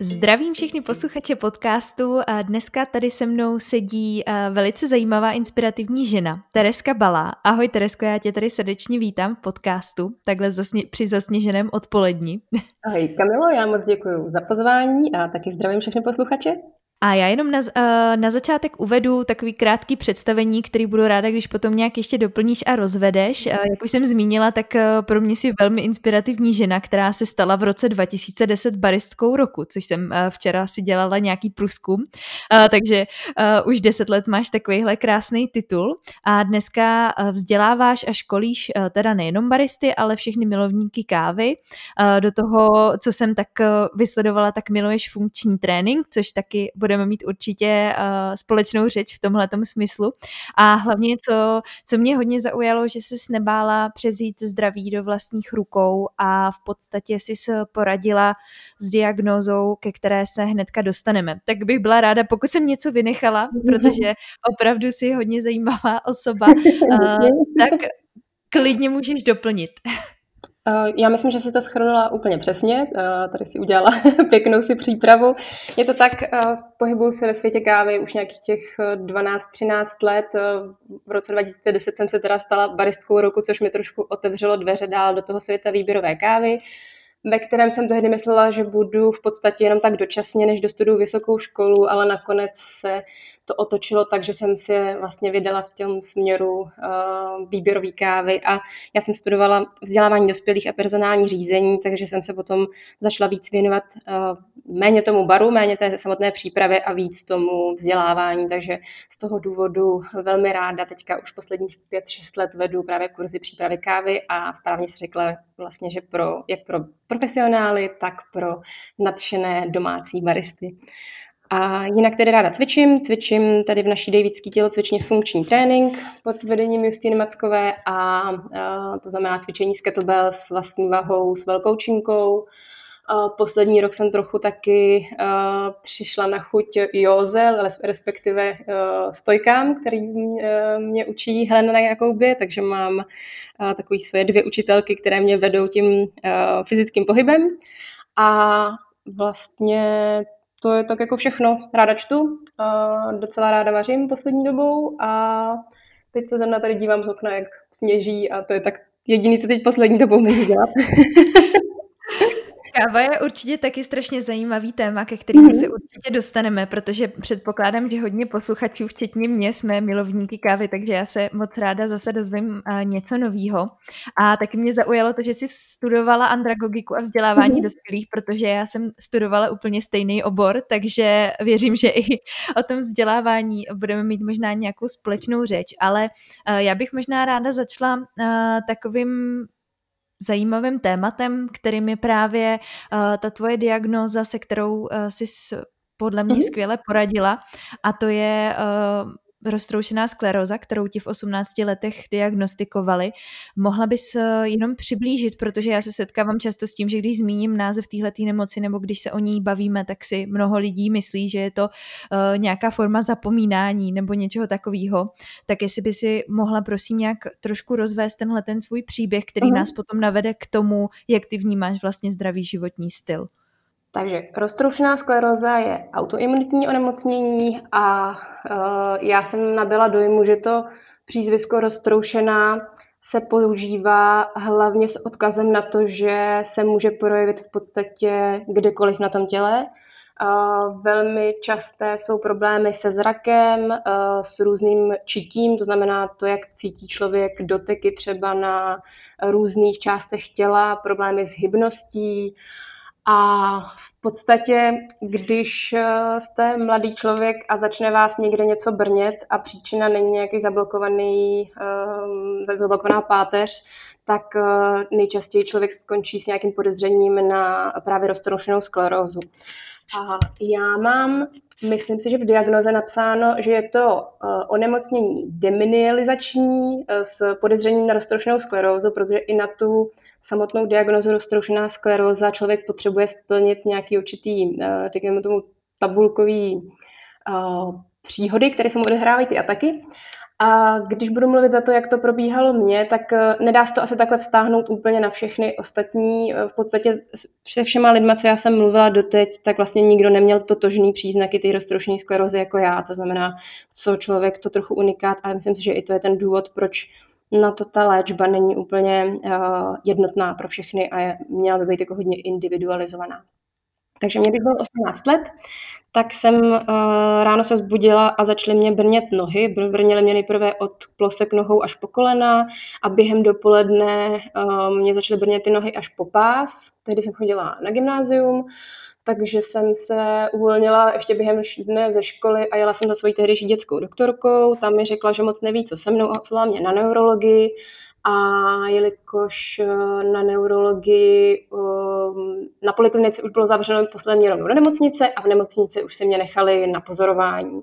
Zdravím všechny posluchače podcastu. Dneska tady se mnou sedí velice zajímavá inspirativní žena, Tereska Balá. Ahoj Teresko, já tě tady srdečně vítám v podcastu, takhle zasně, při zasněženém odpolední. Ahoj Kamilo, já moc děkuji za pozvání a taky zdravím všechny posluchače. A já jenom na, uh, na začátek uvedu takový krátký představení, který budu ráda, když potom nějak ještě doplníš a rozvedeš. Uh, jak už jsem zmínila, tak uh, pro mě si velmi inspirativní žena, která se stala v roce 2010 baristkou roku, což jsem včera si dělala nějaký průzkum. Takže už 10 let máš takovýhle krásný titul a dneska vzděláváš a školíš teda nejenom baristy, ale všechny milovníky kávy. Do toho, co jsem tak vysledovala, tak miluješ funkční trénink, což taky bude budeme mít určitě uh, společnou řeč v tomhle smyslu. A hlavně, co, co mě hodně zaujalo, že se nebála převzít zdraví do vlastních rukou a v podstatě si poradila s diagnózou, ke které se hnedka dostaneme. Tak bych byla ráda, pokud jsem něco vynechala, protože opravdu si hodně zajímavá osoba, uh, tak klidně můžeš doplnit. Eh, já myslím, že si to schrnula úplně přesně. Eh, tady si udělala pěknou si přípravu. Je to tak, eh, pohybuju se ve světě kávy už nějakých těch 12-13 let. V roce 2010 jsem se teda stala baristkou roku, což mi trošku otevřelo dveře dál do toho světa výběrové kávy ve kterém jsem tehdy myslela, že budu v podstatě jenom tak dočasně, než dostuduju vysokou školu, ale nakonec se to otočilo tak, že jsem se vlastně vydala v tom směru uh, výběrový kávy a já jsem studovala vzdělávání dospělých a personální řízení, takže jsem se potom začala víc věnovat uh, méně tomu baru, méně té samotné přípravě a víc tomu vzdělávání, takže z toho důvodu velmi ráda teďka už posledních 5-6 let vedu právě kurzy přípravy kávy a správně si řekla vlastně, že pro, jak pro profesionály, tak pro nadšené domácí baristy. A jinak tedy ráda cvičím. Cvičím tady v naší Davidský tělocvičně funkční trénink pod vedením Justiny Mackové a, to znamená cvičení s kettlebell s vlastní vahou, s velkou činkou. Poslední rok jsem trochu taky přišla na chuť józe, respektive stojkám, který mě učí Helena Jakoubě, takže mám a, takový svoje dvě učitelky, které mě vedou tím fyzickým pohybem. A vlastně to je tak jako všechno. Ráda čtu, a docela ráda vařím poslední dobou a teď se zrovna tady dívám z okna, jak sněží a to je tak jediný, co teď poslední dobou můžu dělat. Káva je určitě taky strašně zajímavý téma, ke kterému mm-hmm. se určitě dostaneme, protože předpokládám, že hodně posluchačů, včetně mě, jsme milovníky kávy, takže já se moc ráda zase dozvím uh, něco nového. A taky mě zaujalo to, že jsi studovala andragogiku a vzdělávání mm-hmm. dospělých, protože já jsem studovala úplně stejný obor, takže věřím, že i o tom vzdělávání budeme mít možná nějakou společnou řeč, ale uh, já bych možná ráda začala uh, takovým zajímavým tématem, kterým je právě uh, ta tvoje diagnóza, se kterou uh, jsi podle mě mm-hmm. skvěle poradila a to je uh, roztroušená skleróza, kterou ti v 18 letech diagnostikovali. Mohla bys eh, jenom přiblížit, protože já se setkávám často s tím, že když zmíním název téhleté nemoci nebo když se o ní bavíme, tak si mnoho lidí myslí, že je to uh, nějaká forma zapomínání nebo něčeho takového. Tak jestli by si mohla prosím nějak trošku rozvést tenhle ten svůj příběh, který uh-huh. nás potom navede k tomu, jak ty vnímáš vlastně zdravý životní styl. Takže roztroušená skleróza je autoimunitní onemocnění a uh, já jsem nabyla dojmu, že to přízvisko roztroušená se používá hlavně s odkazem na to, že se může projevit v podstatě kdekoliv na tom těle. Uh, velmi časté jsou problémy se zrakem, uh, s různým čitím, to znamená to, jak cítí člověk doteky třeba na různých částech těla, problémy s hybností, a v podstatě, když eh, jste mladý člověk a začne vás někde něco brnět a příčina není nějaký zablokovaný, um, zablokovaná páteř, tak uh, nejčastěji člověk skončí s nějakým podezřením na právě roztroušenou sklerózu. A já mám Myslím si, že v diagnoze napsáno, že je to uh, onemocnění deminializační uh, s podezřením na roztroušenou sklerózu, protože i na tu samotnou diagnozu roztroušená skleróza člověk potřebuje splnit nějaký určitý, řekněme tomu, tabulkový příhody, které se mu odehrávají ty ataky. A když budu mluvit za to, jak to probíhalo mně, tak eh, nedá se to asi takhle vztáhnout úplně na všechny ostatní. Eh, v podstatě se všema lidma, co já jsem mluvila doteď, tak vlastně nikdo neměl totožný příznaky té roztroušené sklerozy jako já. To znamená, co člověk to trochu unikát a myslím si, že i to je ten důvod, proč na to ta léčba není úplně uh, jednotná pro všechny a je, měla by být jako hodně individualizovaná. Takže mě, bylo 18 let, tak jsem uh, ráno se zbudila a začaly mě brnět nohy. Brněly mě nejprve od plosek nohou až po kolena a během dopoledne uh, mě začaly brnět ty nohy až po pás. Tehdy jsem chodila na gymnázium, takže jsem se uvolnila ještě během dne ze školy a jela jsem za svojí tehdejší dětskou doktorkou. Tam mi řekla, že moc neví, co se mnou a poslala mě na neurologii a jelikož eh, na neurologii ehm, na poliklinice už bylo zavřeno, mě rovnou do nemocnice a v nemocnici už se mě nechali na pozorování.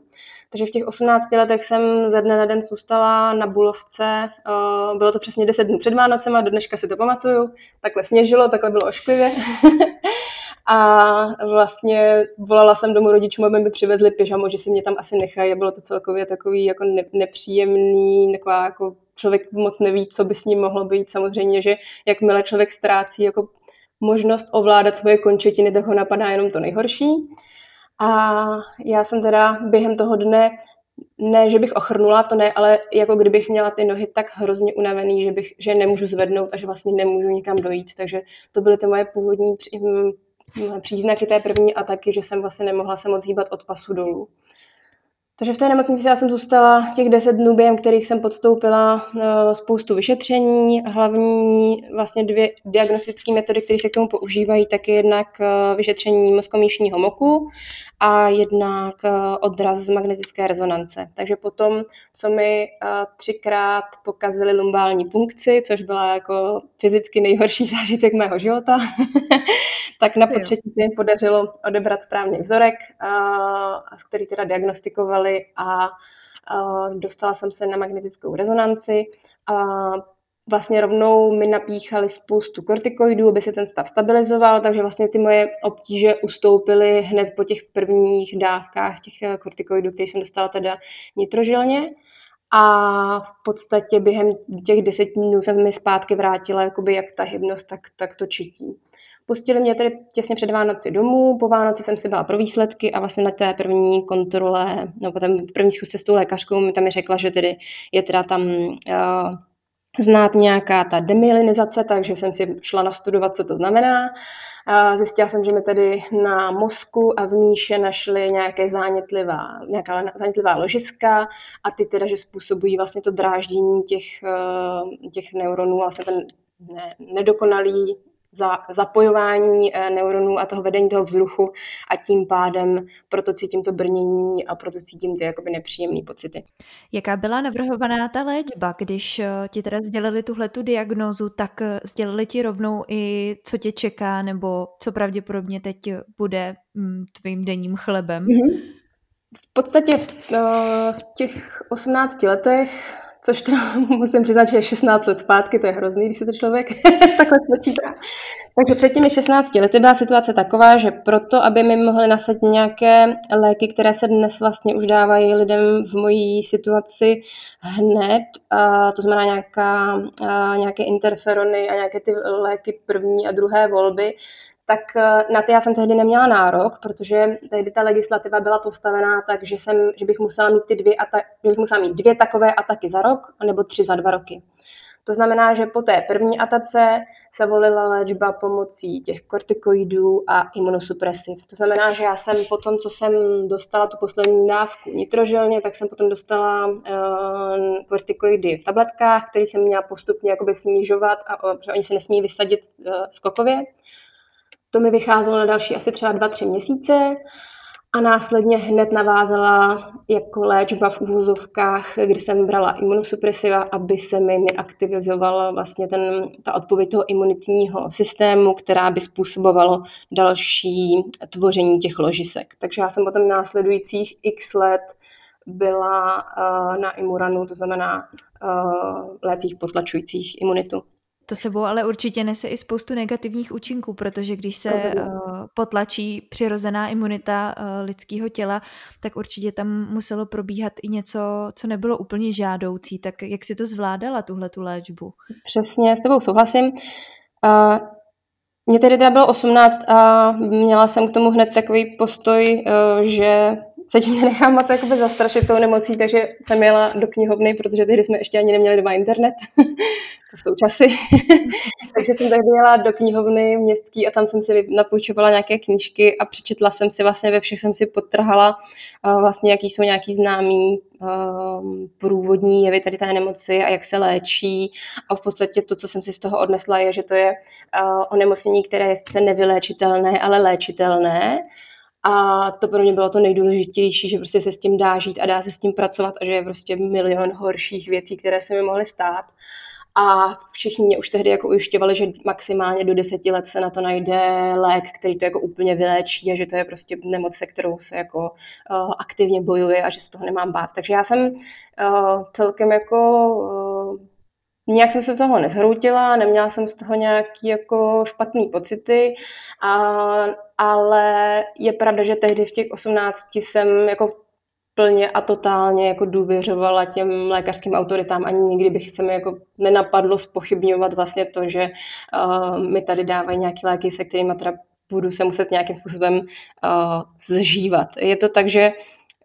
Takže v těch 18 letech jsem ze dne na den zůstala na Bulovce. Eh, bylo to přesně 10 dnů před Vánocema, do dneška si to pamatuju. Takhle sněžilo, takhle bylo ošklivě. A vlastně volala jsem domů rodičům, aby mi přivezli pyžamo, že si mě tam asi nechají. Bylo to celkově takový jako nepříjemný, taková jako člověk moc neví, co by s ním mohlo být. Samozřejmě, že jakmile člověk ztrácí jako možnost ovládat svoje končetiny, tak ho napadá jenom to nejhorší. A já jsem teda během toho dne, ne, že bych ochrnula, to ne, ale jako kdybych měla ty nohy tak hrozně unavený, že, bych, že nemůžu zvednout a že vlastně nemůžu nikam dojít. Takže to byly ty moje původní příznaky té první ataky, že jsem vlastně nemohla se moc hýbat od pasu dolů. Takže v té nemocnici já jsem zůstala těch 10 dnů, během kterých jsem podstoupila eh, spoustu vyšetření. Hlavní vlastně dvě diagnostické metody, které se k tomu používají, tak je jednak eh, vyšetření mozkomíšního moku a jednak eh, odraz z magnetické rezonance. Takže potom, co mi třikrát pokazili lumbální punkci, což byla jako fyzicky nejhorší zážitek mého života, tak na potřetí se mi podařilo odebrat správně vzorek, z který teda diagnostikovali a dostala jsem se na magnetickou rezonanci a vlastně rovnou mi napíchali spoustu kortikoidů, aby se ten stav stabilizoval, takže vlastně ty moje obtíže ustoupily hned po těch prvních dávkách těch eh, kortikoidů, které jsem dostala teda nitrožilně. A v podstatě během těch deseti dnů jsem mi zpátky vrátila jakoby jak ta hybnost, tak, tak to čití. Pustili mě tedy těsně před Vánoci domů, po Vánoci jsem si byla pro výsledky a vlastně na té první kontrole, no potom první schůzce s tou lékařkou mi tam mi řekla, že tedy je teda tam uh, znát nějaká ta demyelinizace, takže jsem si šla nastudovat, co to znamená. A zjistila jsem, že mi tedy na mozku a v míše našly nějaké zánětlivá, nějaká zánětlivá ložiska a ty teda, že způsobují vlastně to dráždění těch, eh, těch neuronů, vlastně ten ne, nedokonalý za zapojování eh, neuronů a toho vedení toho vzruchu a tím pádem proto cítím to brnění a proto cítím ty jakoby nepříjemné pocity. Jaká byla navrhovaná ta léčba, když eh, ti teda sdělili tuhle tu diagnózu, tak eh, sdělili ti rovnou i co tě čeká nebo co pravděpodobně teď bude mm, tvým denním chlebem? Mm-hmm. V podstatě v, v těch 18 letech což teda musím přiznat, že je 16 let zpátky, to je hrozný, když se to člověk takhle počítá. Takže před těmi 16 lety byla situace taková, že proto, aby mi mohly nasadit nějaké léky, které se dnes vlastně už dávají lidem v mojí situaci hned, to znamená nějaká, nějaké interferony a nějaké ty léky první a druhé volby, tak eh, na ty já jsem tehdy neměla nárok, protože tehdy ta legislativa byla postavená tak, že, jsem, že bych musela mít ty dvě, ata- bych musela mít dvě takové ataky za rok, nebo tři za dva roky. To znamená, že po té první atace se volila léčba pomocí těch kortikoidů a imunosupresiv. To znamená, že já jsem po tom, co jsem dostala tu poslední dávku nitrožilně, tak jsem potom dostala uh, kortikoidy v tabletkách, které jsem měla postupně jakoby snižovat, a, protože oni se nesmí vysadit uh, skokově. To mi vycházelo na další asi třeba dva, tři měsíce a následně hned navázala jako léčba v uvozovkách, kdy jsem brala imunosupresiva, aby se mi neaktivizovala vlastně ten, ta odpověď toho imunitního systému, která by způsobovalo další tvoření těch ložisek. Takže já jsem potom následujících x let byla uh, na imuranu, to znamená uh, lécích potlačujících imunitu. To sebou ale určitě nese i spoustu negativních účinků, protože když se uh, potlačí přirozená imunita uh, lidského těla, tak určitě tam muselo probíhat i něco, co nebylo úplně žádoucí. Tak jak si to zvládala, tuhle tu léčbu? Přesně, s tebou souhlasím. Uh, mně tedy teda bylo 18 a měla jsem k tomu hned takový postoj, uh, že se tím nenechám moc jakoby zastrašit tou nemocí, takže jsem jela do knihovny, protože tehdy jsme ještě ani neměli dva internet, to jsou časy. takže jsem tehdy jela do knihovny městský a tam jsem si napůjčovala nějaké knížky a přečetla jsem si vlastně ve všech jsem si potrhala uh, vlastně, jaký jsou nějaký známý uh, průvodní jevy tady té nemoci a jak se léčí. A v podstatě to, co jsem si z toho odnesla, je, že to je uh, onemocnění, které je sice nevyléčitelné, ale léčitelné a to pro mě bylo to nejdůležitější, že prostě se s tím dá žít a dá se s tím pracovat a že je prostě milion horších věcí, které se mi mohly stát. A všichni mě už tehdy jako ujišťovali, že maximálně do deseti let se na to najde lék, který to jako úplně vyléčí a že to je prostě nemoc, se kterou se jako uh, aktivně bojuje a že se toho nemám bát. Takže já jsem uh, celkem jako uh, Nějak jsem se toho nezhroutila, neměla jsem z toho nějaký jako špatný pocity, a, ale je pravda, že tehdy v těch 18 jsem jako plně a totálně jako důvěřovala těm lékařským autoritám. Ani nikdy bych se mi jako nenapadlo spochybňovat vlastně to, že uh, mi tady dávají nějaké léky, se kterými teda budu se muset nějakým způsobem uh, zžívat. Je to tak, že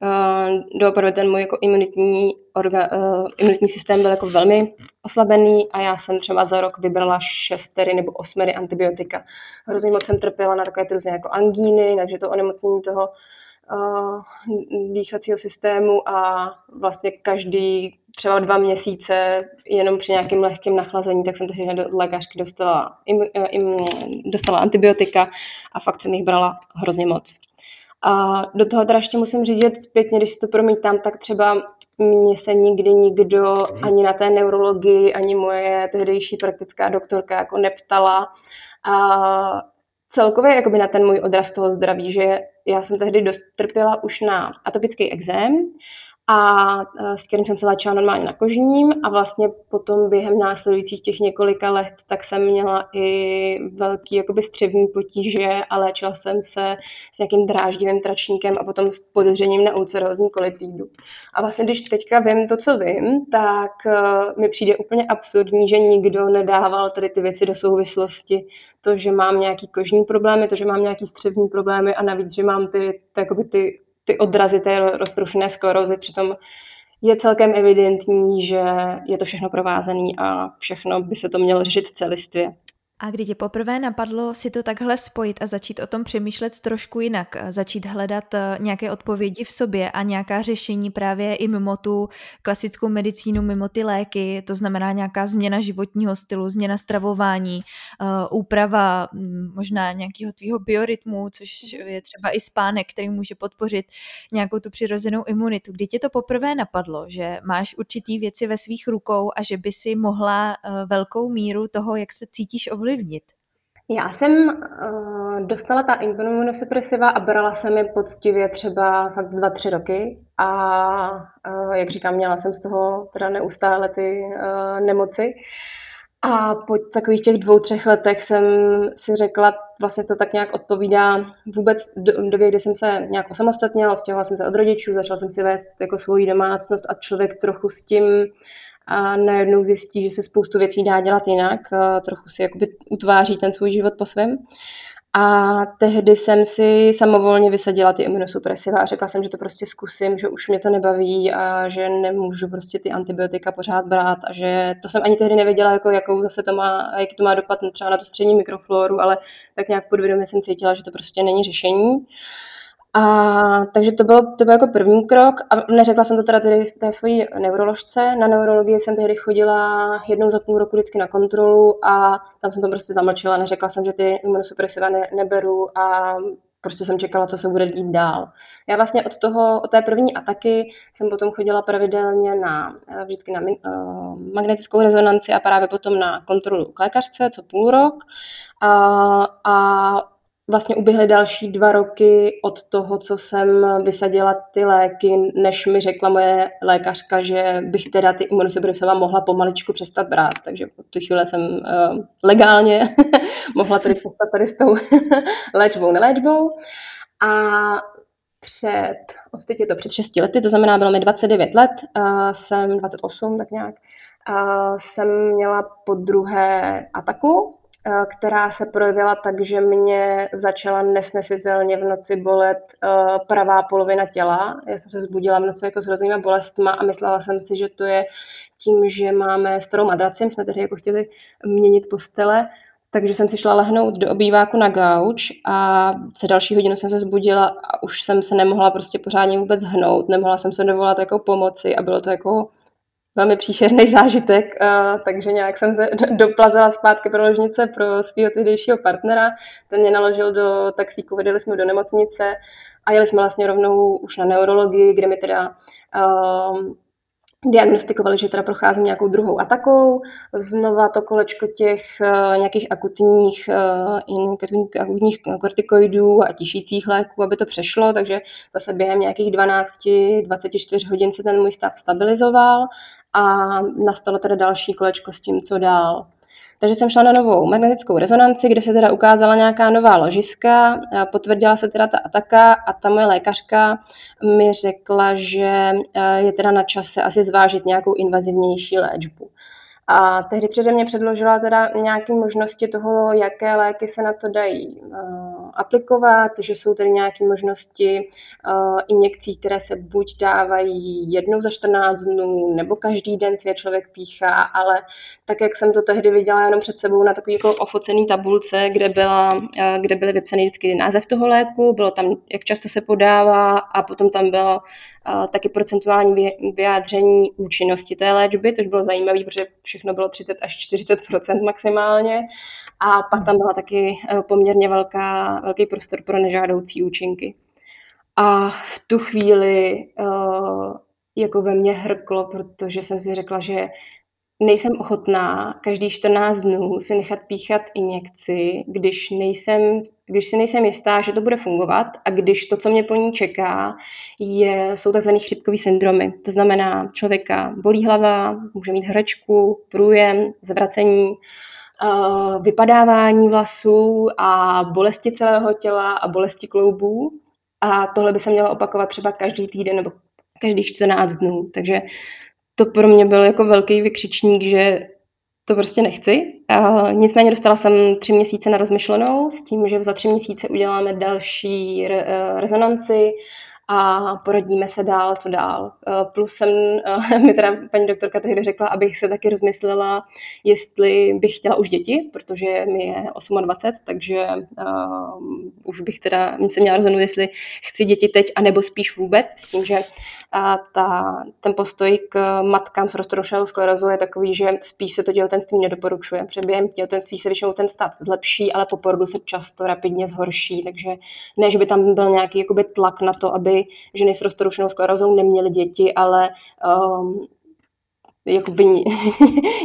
uh, doopravdy ten můj jako imunitní, orga, uh, imunitní systém byl jako velmi oslabený a já jsem třeba za rok vybrala šestery nebo osmery antibiotika. Hrozně moc jsem trpěla na takové různé jako angíny, takže to onemocnění toho uh, dýchacího systému a vlastně každý třeba dva měsíce jenom při nějakém lehkém nachlazení, tak jsem tehdy do lékařky dostala, im, im, dostala antibiotika a fakt jsem jich brala hrozně moc. A do toho teda ještě musím říct, že zpětně, když si to promítám, tak třeba mě se nikdy nikdo ani na té neurologii, ani moje tehdejší praktická doktorka jako neptala. A celkově jakoby na ten můj odraz toho zdraví, že já jsem tehdy dost trpěla už na atopický exém a e, s kterým jsem se léčila normálně na kožním a vlastně potom během následujících těch několika let tak jsem měla i velký jakoby střevní potíže a léčila jsem se s nějakým dráždivým tračníkem a potom s podezřením na ulcerózní kolitídu. A vlastně když teďka vím to, co vím, tak uh, mi přijde úplně absurdní, že nikdo nedával tady ty věci do souvislosti. To, že mám nějaký kožní problémy, to, že mám nějaký střevní problémy a navíc, že mám ty, ty, ty ty odrazy té roztroušené sklerózy, přitom je celkem evidentní, že je to všechno provázané a všechno by se to mělo řešit celistvě. A kdy tě poprvé napadlo si to takhle spojit a začít o tom přemýšlet trošku jinak, začít hledat eh, nějaké odpovědi v sobě a nějaká řešení právě i mimo tu klasickou medicínu, mimo ty léky, to znamená nějaká změna životního stylu, změna stravování, eh, úprava mm, možná nějakého tvýho biorytmu, což je třeba i spánek, který může podpořit nějakou tu přirozenou imunitu. Kdy tě to poprvé napadlo, že máš určitý věci ve svých rukou a že by si mohla eh, velkou míru toho, jak se cítíš ovlivnit? Já jsem uh, dostala ta imunosupresiva a brala jsem je poctivě třeba fakt dva, tři roky a uh, jak říkám, měla jsem z toho teda neustále ty uh, nemoci. A po takových těch dvou, třech letech jsem si řekla, vlastně to tak nějak odpovídá vůbec do, době, kdy jsem se nějak osamostatnila, stěhovala jsem se od rodičů, začala jsem si vést jako svoji domácnost a člověk trochu s tím a najednou zjistí, že se spoustu věcí dá dělat jinak, trochu si jakoby utváří ten svůj život po svém. A tehdy jsem si samovolně vysadila ty imunosupresiva a řekla jsem, že to prostě zkusím, že už mě to nebaví a že nemůžu prostě ty antibiotika pořád brát a že to jsem ani tehdy nevěděla, jako, jakou zase to má, jaký to má dopad třeba na tu střední mikrofloru, ale tak nějak podvědomě jsem cítila, že to prostě není řešení. A takže to bylo, to byl jako první krok a neřekla jsem to teda tedy té svojí neuroložce. Na neurologii jsem tehdy chodila jednou za půl roku vždycky na kontrolu a tam jsem to prostě zamlčela. Neřekla jsem, že ty imunosupresiva ne, neberu a prostě jsem čekala, co se bude dít dál. Já vlastně od toho, od té první ataky jsem potom chodila pravidelně na, vždycky na uh, magnetickou rezonanci a právě potom na kontrolu k lékařce, co půl rok. A, a vlastně uběhly další dva roky od toho, co jsem vysadila ty léky, než mi řekla moje lékařka, že bych teda ty imunosupresova mohla pomaličku přestat brát. Takže od tu chvíli jsem uh, legálně mohla tedy přestat tady s tou léčbou, neléčbou. A před, od teď je to před 6 lety, to znamená, bylo mi 29 let, uh, jsem 28 tak nějak, uh, jsem měla po druhé ataku, která se projevila tak, že mě začala nesnesitelně v noci bolet uh, pravá polovina těla. Já jsem se zbudila v noci jako s hroznýma bolestma a myslela jsem si, že to je tím, že máme starou madraci, my jsme tedy jako chtěli měnit postele, takže jsem si šla lehnout do obýváku na gauč a se další hodinu jsem se zbudila a už jsem se nemohla prostě pořádně vůbec hnout, nemohla jsem se dovolat jako pomoci a bylo to jako velmi příšerný zážitek, a, takže nějak jsem se doplazila zpátky pro ložnice pro svého tehdejšího partnera. Ten mě naložil do taxíku, vedeli jsme do nemocnice a jeli jsme vlastně rovnou už na neurologii, kde mi teda um, diagnostikovali, že teda procházím nějakou druhou atakou. Znova to kolečko těch uh, nějakých akutních, uh, akutních kortikoidů a tišících léků, aby to přešlo, takže zase během nějakých 12-24 hodin se ten můj stav stabilizoval a nastalo teda další kolečko s tím, co dál. Takže jsem šla na novou magnetickou rezonanci, kde se teda ukázala nějaká nová ložiska, potvrdila se teda ta ataka a ta moje lékařka mi řekla, že eh, je teda na čase asi zvážit nějakou invazivnější léčbu. A tehdy přede mě předložila teda nějaké možnosti toho, jaké léky se na to dají uh, aplikovat, že jsou tedy nějaké možnosti uh, injekcí, které se buď dávají jednou za 14 dnů, nebo každý den si je člověk píchá, ale tak, jak jsem to tehdy viděla jenom před sebou na takový jako ofocený tabulce, kde, byla, uh, kde byly vypsaný vždycky název toho léku, bylo tam, jak často se podává a potom tam bylo taky procentuální vyjádření účinnosti té léčby, což bylo zajímavé, protože všechno bylo 30 až 40% maximálně. A pak tam byla taky eh, poměrně velká, velký prostor pro nežádoucí účinky. A v tu chvíli uh, jako ve mně hrklo, protože jsem si řekla, že nejsem ochotná každý 14 dnů si nechat píchat injekci, když, nejsem, když si nejsem jistá, že to bude fungovat a když to, co mě po ní čeká, je, jsou tzv. chřipkový syndromy. To znamená, člověka bolí hlava, může mít hračku, průjem, zvracení, vypadávání vlasů a bolesti celého těla a bolesti kloubů. A tohle by se mělo opakovat třeba každý týden nebo každých 14 dnů. Takže to pro mě byl jako velký vykřičník, že to prostě nechci. A nicméně dostala jsem tři měsíce na rozmyšlenou s tím, že za tři měsíce uděláme další re- eh, rezonanci a poradíme se dál, co dál. Eh, plus jsem, eh, mi teda paní doktorka tehdy řekla, abych se taky rozmyslela, jestli bych chtěla už děti, protože mi je 28, takže uh, už bych teda se měla rozhodnout, jestli chci děti teď, anebo spíš vůbec, s tím, že uh, ta, ten postoj k matkám s roztroušenou sklerozou je takový, že spíš se to těhotenství nedoporučuje. Přeběhem těhotenství se většinou ten stav zlepší, ale po porodu se často rapidně zhorší, takže ne, že by tam byl nějaký jakoby, tlak na to, aby ženy s roztroušenou sklerozou neměly děti, ale um, jakoby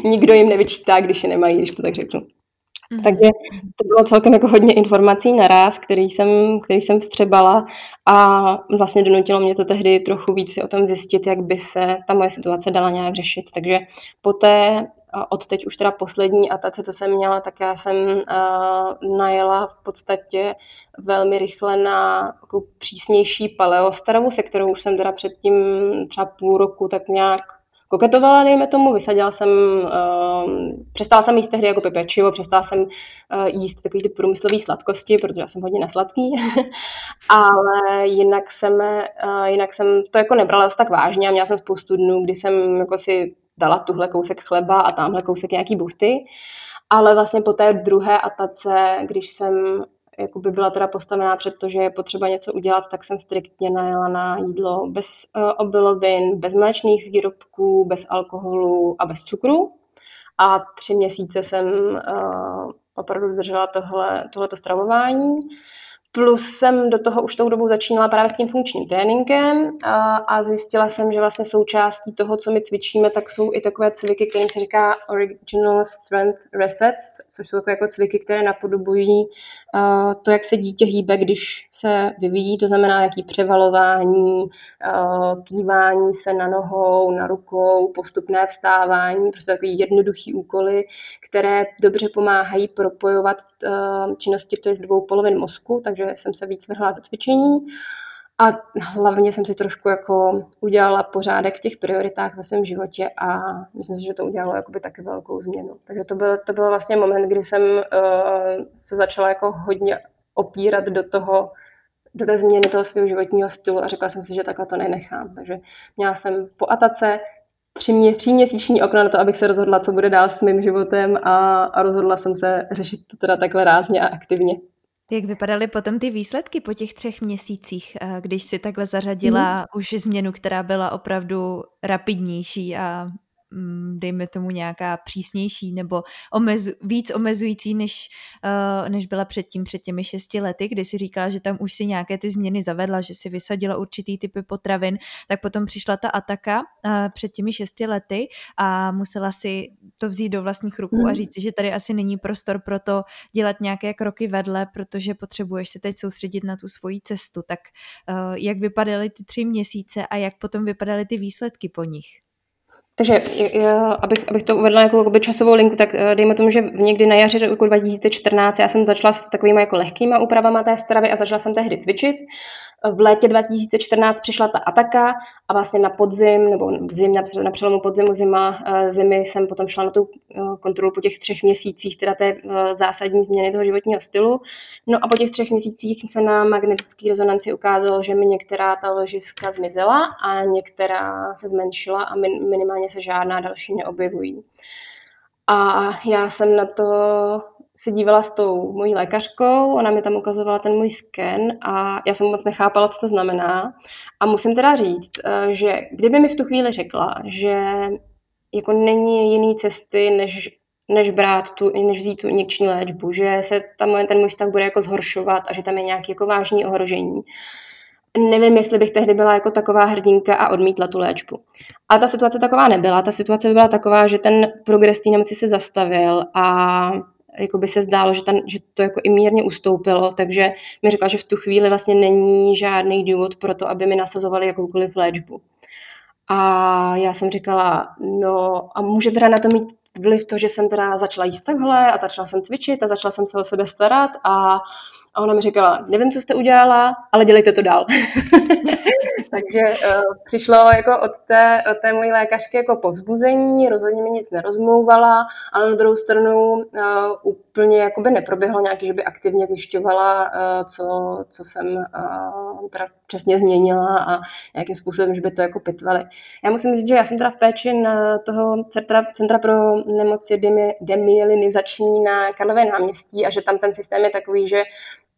nikdo jim nevyčítá, když je nemají, když to tak řeknu. Mm-hmm. Takže to bylo celkem jako hodně informací naraz, který jsem, který jsem vstřebala a vlastně donutilo mě to tehdy trochu víc o tom zjistit, jak by se ta moje situace dala nějak řešit. Takže poté od teď už teda poslední atace, co jsem měla, tak já jsem uh, najela v podstatě velmi rychle na jako přísnější paleostravu, se kterou už jsem teda předtím třeba půl roku tak nějak koketovala, dejme tomu, vysadila jsem, uh, přestala jsem jíst tehdy jako pepečivo, přestala jsem uh, jíst takový ty průmyslové sladkosti, protože já jsem hodně nasladký, ale jinak jsem, uh, jinak jsem to jako nebrala tak vážně a měla jsem spoustu dnů, kdy jsem jako si dala tuhle kousek chleba a tamhle kousek nějaký buchty. Ale vlastně po té druhé atace, když jsem jakoby byla teda postavená před to, že je potřeba něco udělat, tak jsem striktně najela na jídlo bez uh, obilovin, bez mléčných výrobků, bez alkoholu a bez cukru. A tři měsíce jsem uh, opravdu držela tohle, tohleto stravování. Plus jsem do toho už tou dobu začínala právě s tím funkčním tréninkem a, a zjistila jsem, že vlastně součástí toho, co my cvičíme, tak jsou i takové cviky, kterým se říká Original Strength Resets, což jsou takové jako cviky, které napodobují uh, to, jak se dítě hýbe, když se vyvíjí, to znamená nějaký převalování, uh, kývání se na nohou, na rukou, postupné vstávání, prostě takový jednoduchý úkoly, které dobře pomáhají propojovat uh, činnosti těch dvou polovin mozku, takže takže jsem se víc vrhla do cvičení. A hlavně jsem si trošku jako udělala pořádek v těch prioritách ve svém životě a myslím si, že to udělalo jakoby taky velkou změnu. Takže to byl, to byl vlastně moment, kdy jsem uh, se začala jako hodně opírat do toho, do té změny toho svého životního stylu a řekla jsem si, že takhle to nenechám. Takže měla jsem po atace tři, mě, tři měsíční okno na to, abych se rozhodla, co bude dál s mým životem a, a rozhodla jsem se řešit to teda takhle rázně a aktivně. Jak vypadaly potom ty výsledky po těch třech měsících, eh, když si takhle zařadila mm. už změnu, která byla opravdu rapidnější a dejme tomu nějaká přísnější nebo omezu, víc omezující, než, uh, než byla předtím, před těmi šesti lety, kdy si říkala, že tam už si nějaké ty změny zavedla, že si vysadila určitý typy potravin, tak potom přišla ta ataka uh, před těmi šesti lety a musela si to vzít do vlastních rukou mm. a říct, že tady asi není prostor pro to dělat nějaké kroky vedle, protože potřebuješ se teď soustředit na tu svoji cestu. Tak uh, jak vypadaly ty tři měsíce a jak potom vypadaly ty výsledky po nich? Takže abych, abych to uvedla jako časovou linku, tak eh, dejme tomu, že někdy na jaře roku 2014 já jsem začala s takovými jako lehkýma úpravama té stravy a začala jsem tehdy cvičit v létě 2014 přišla ta ataka a vlastně na podzim, nebo zim, na přelomu podzimu zima, eh, zimy jsem potom šla na tu eh, kontrolu po těch třech měsících, teda té zásadní změny toho životního stylu. No a po těch třech měsících se na magnetické rezonanci ukázalo, že mi některá ta ložiska zmizela a některá se zmenšila a minimálně se žádná další neobjevují. A já jsem na to se dívala s tou mojí lékařkou, ona mi tam ukazovala ten můj sken a já jsem moc nechápala, co to znamená. A musím teda říct, eh, že kdyby mi v tu chvíli řekla, že jako není jiný cesty, než, než brát tu, než vzít tu injekční léčbu, že se tam ten můj stav bude jako zhoršovat a že tam je nějaké jako vážné ohrožení, nevím, jestli bych tehdy byla jako taková hrdinka a odmítla tu léčbu. A ta situace taková nebyla. Ta situace byla taková, že ten progres té nemoci se zastavil a jako by se zdálo, že, ten, že to jako i mírně ustoupilo, takže mi řekla, že v tu chvíli vlastně není žádný důvod pro to, aby mi nasazovali jakoukoliv léčbu. A já jsem říkala, no a může teda na to mít vliv to, že jsem teda začala jíst takhle a začala jsem cvičit a začala jsem se o sebe starat a a ona mi říkala, nevím, co jste udělala, ale dělejte to dál. Takže uh, přišlo jako od té, od té mojí lékařky jako povzbuzení, rozhodně mi nic nerozmlouvala, ale na druhou stranu uh, úplně jakoby neproběhlo nějaký, že by aktivně zjišťovala, uh, co, co jsem uh, přesně změnila a nějakým způsobem, že by to jako pitvali. Já musím říct, že já jsem teda v péči na toho centra, centra pro nemoci demyelinizační na Karlově náměstí a že tam ten systém je takový, že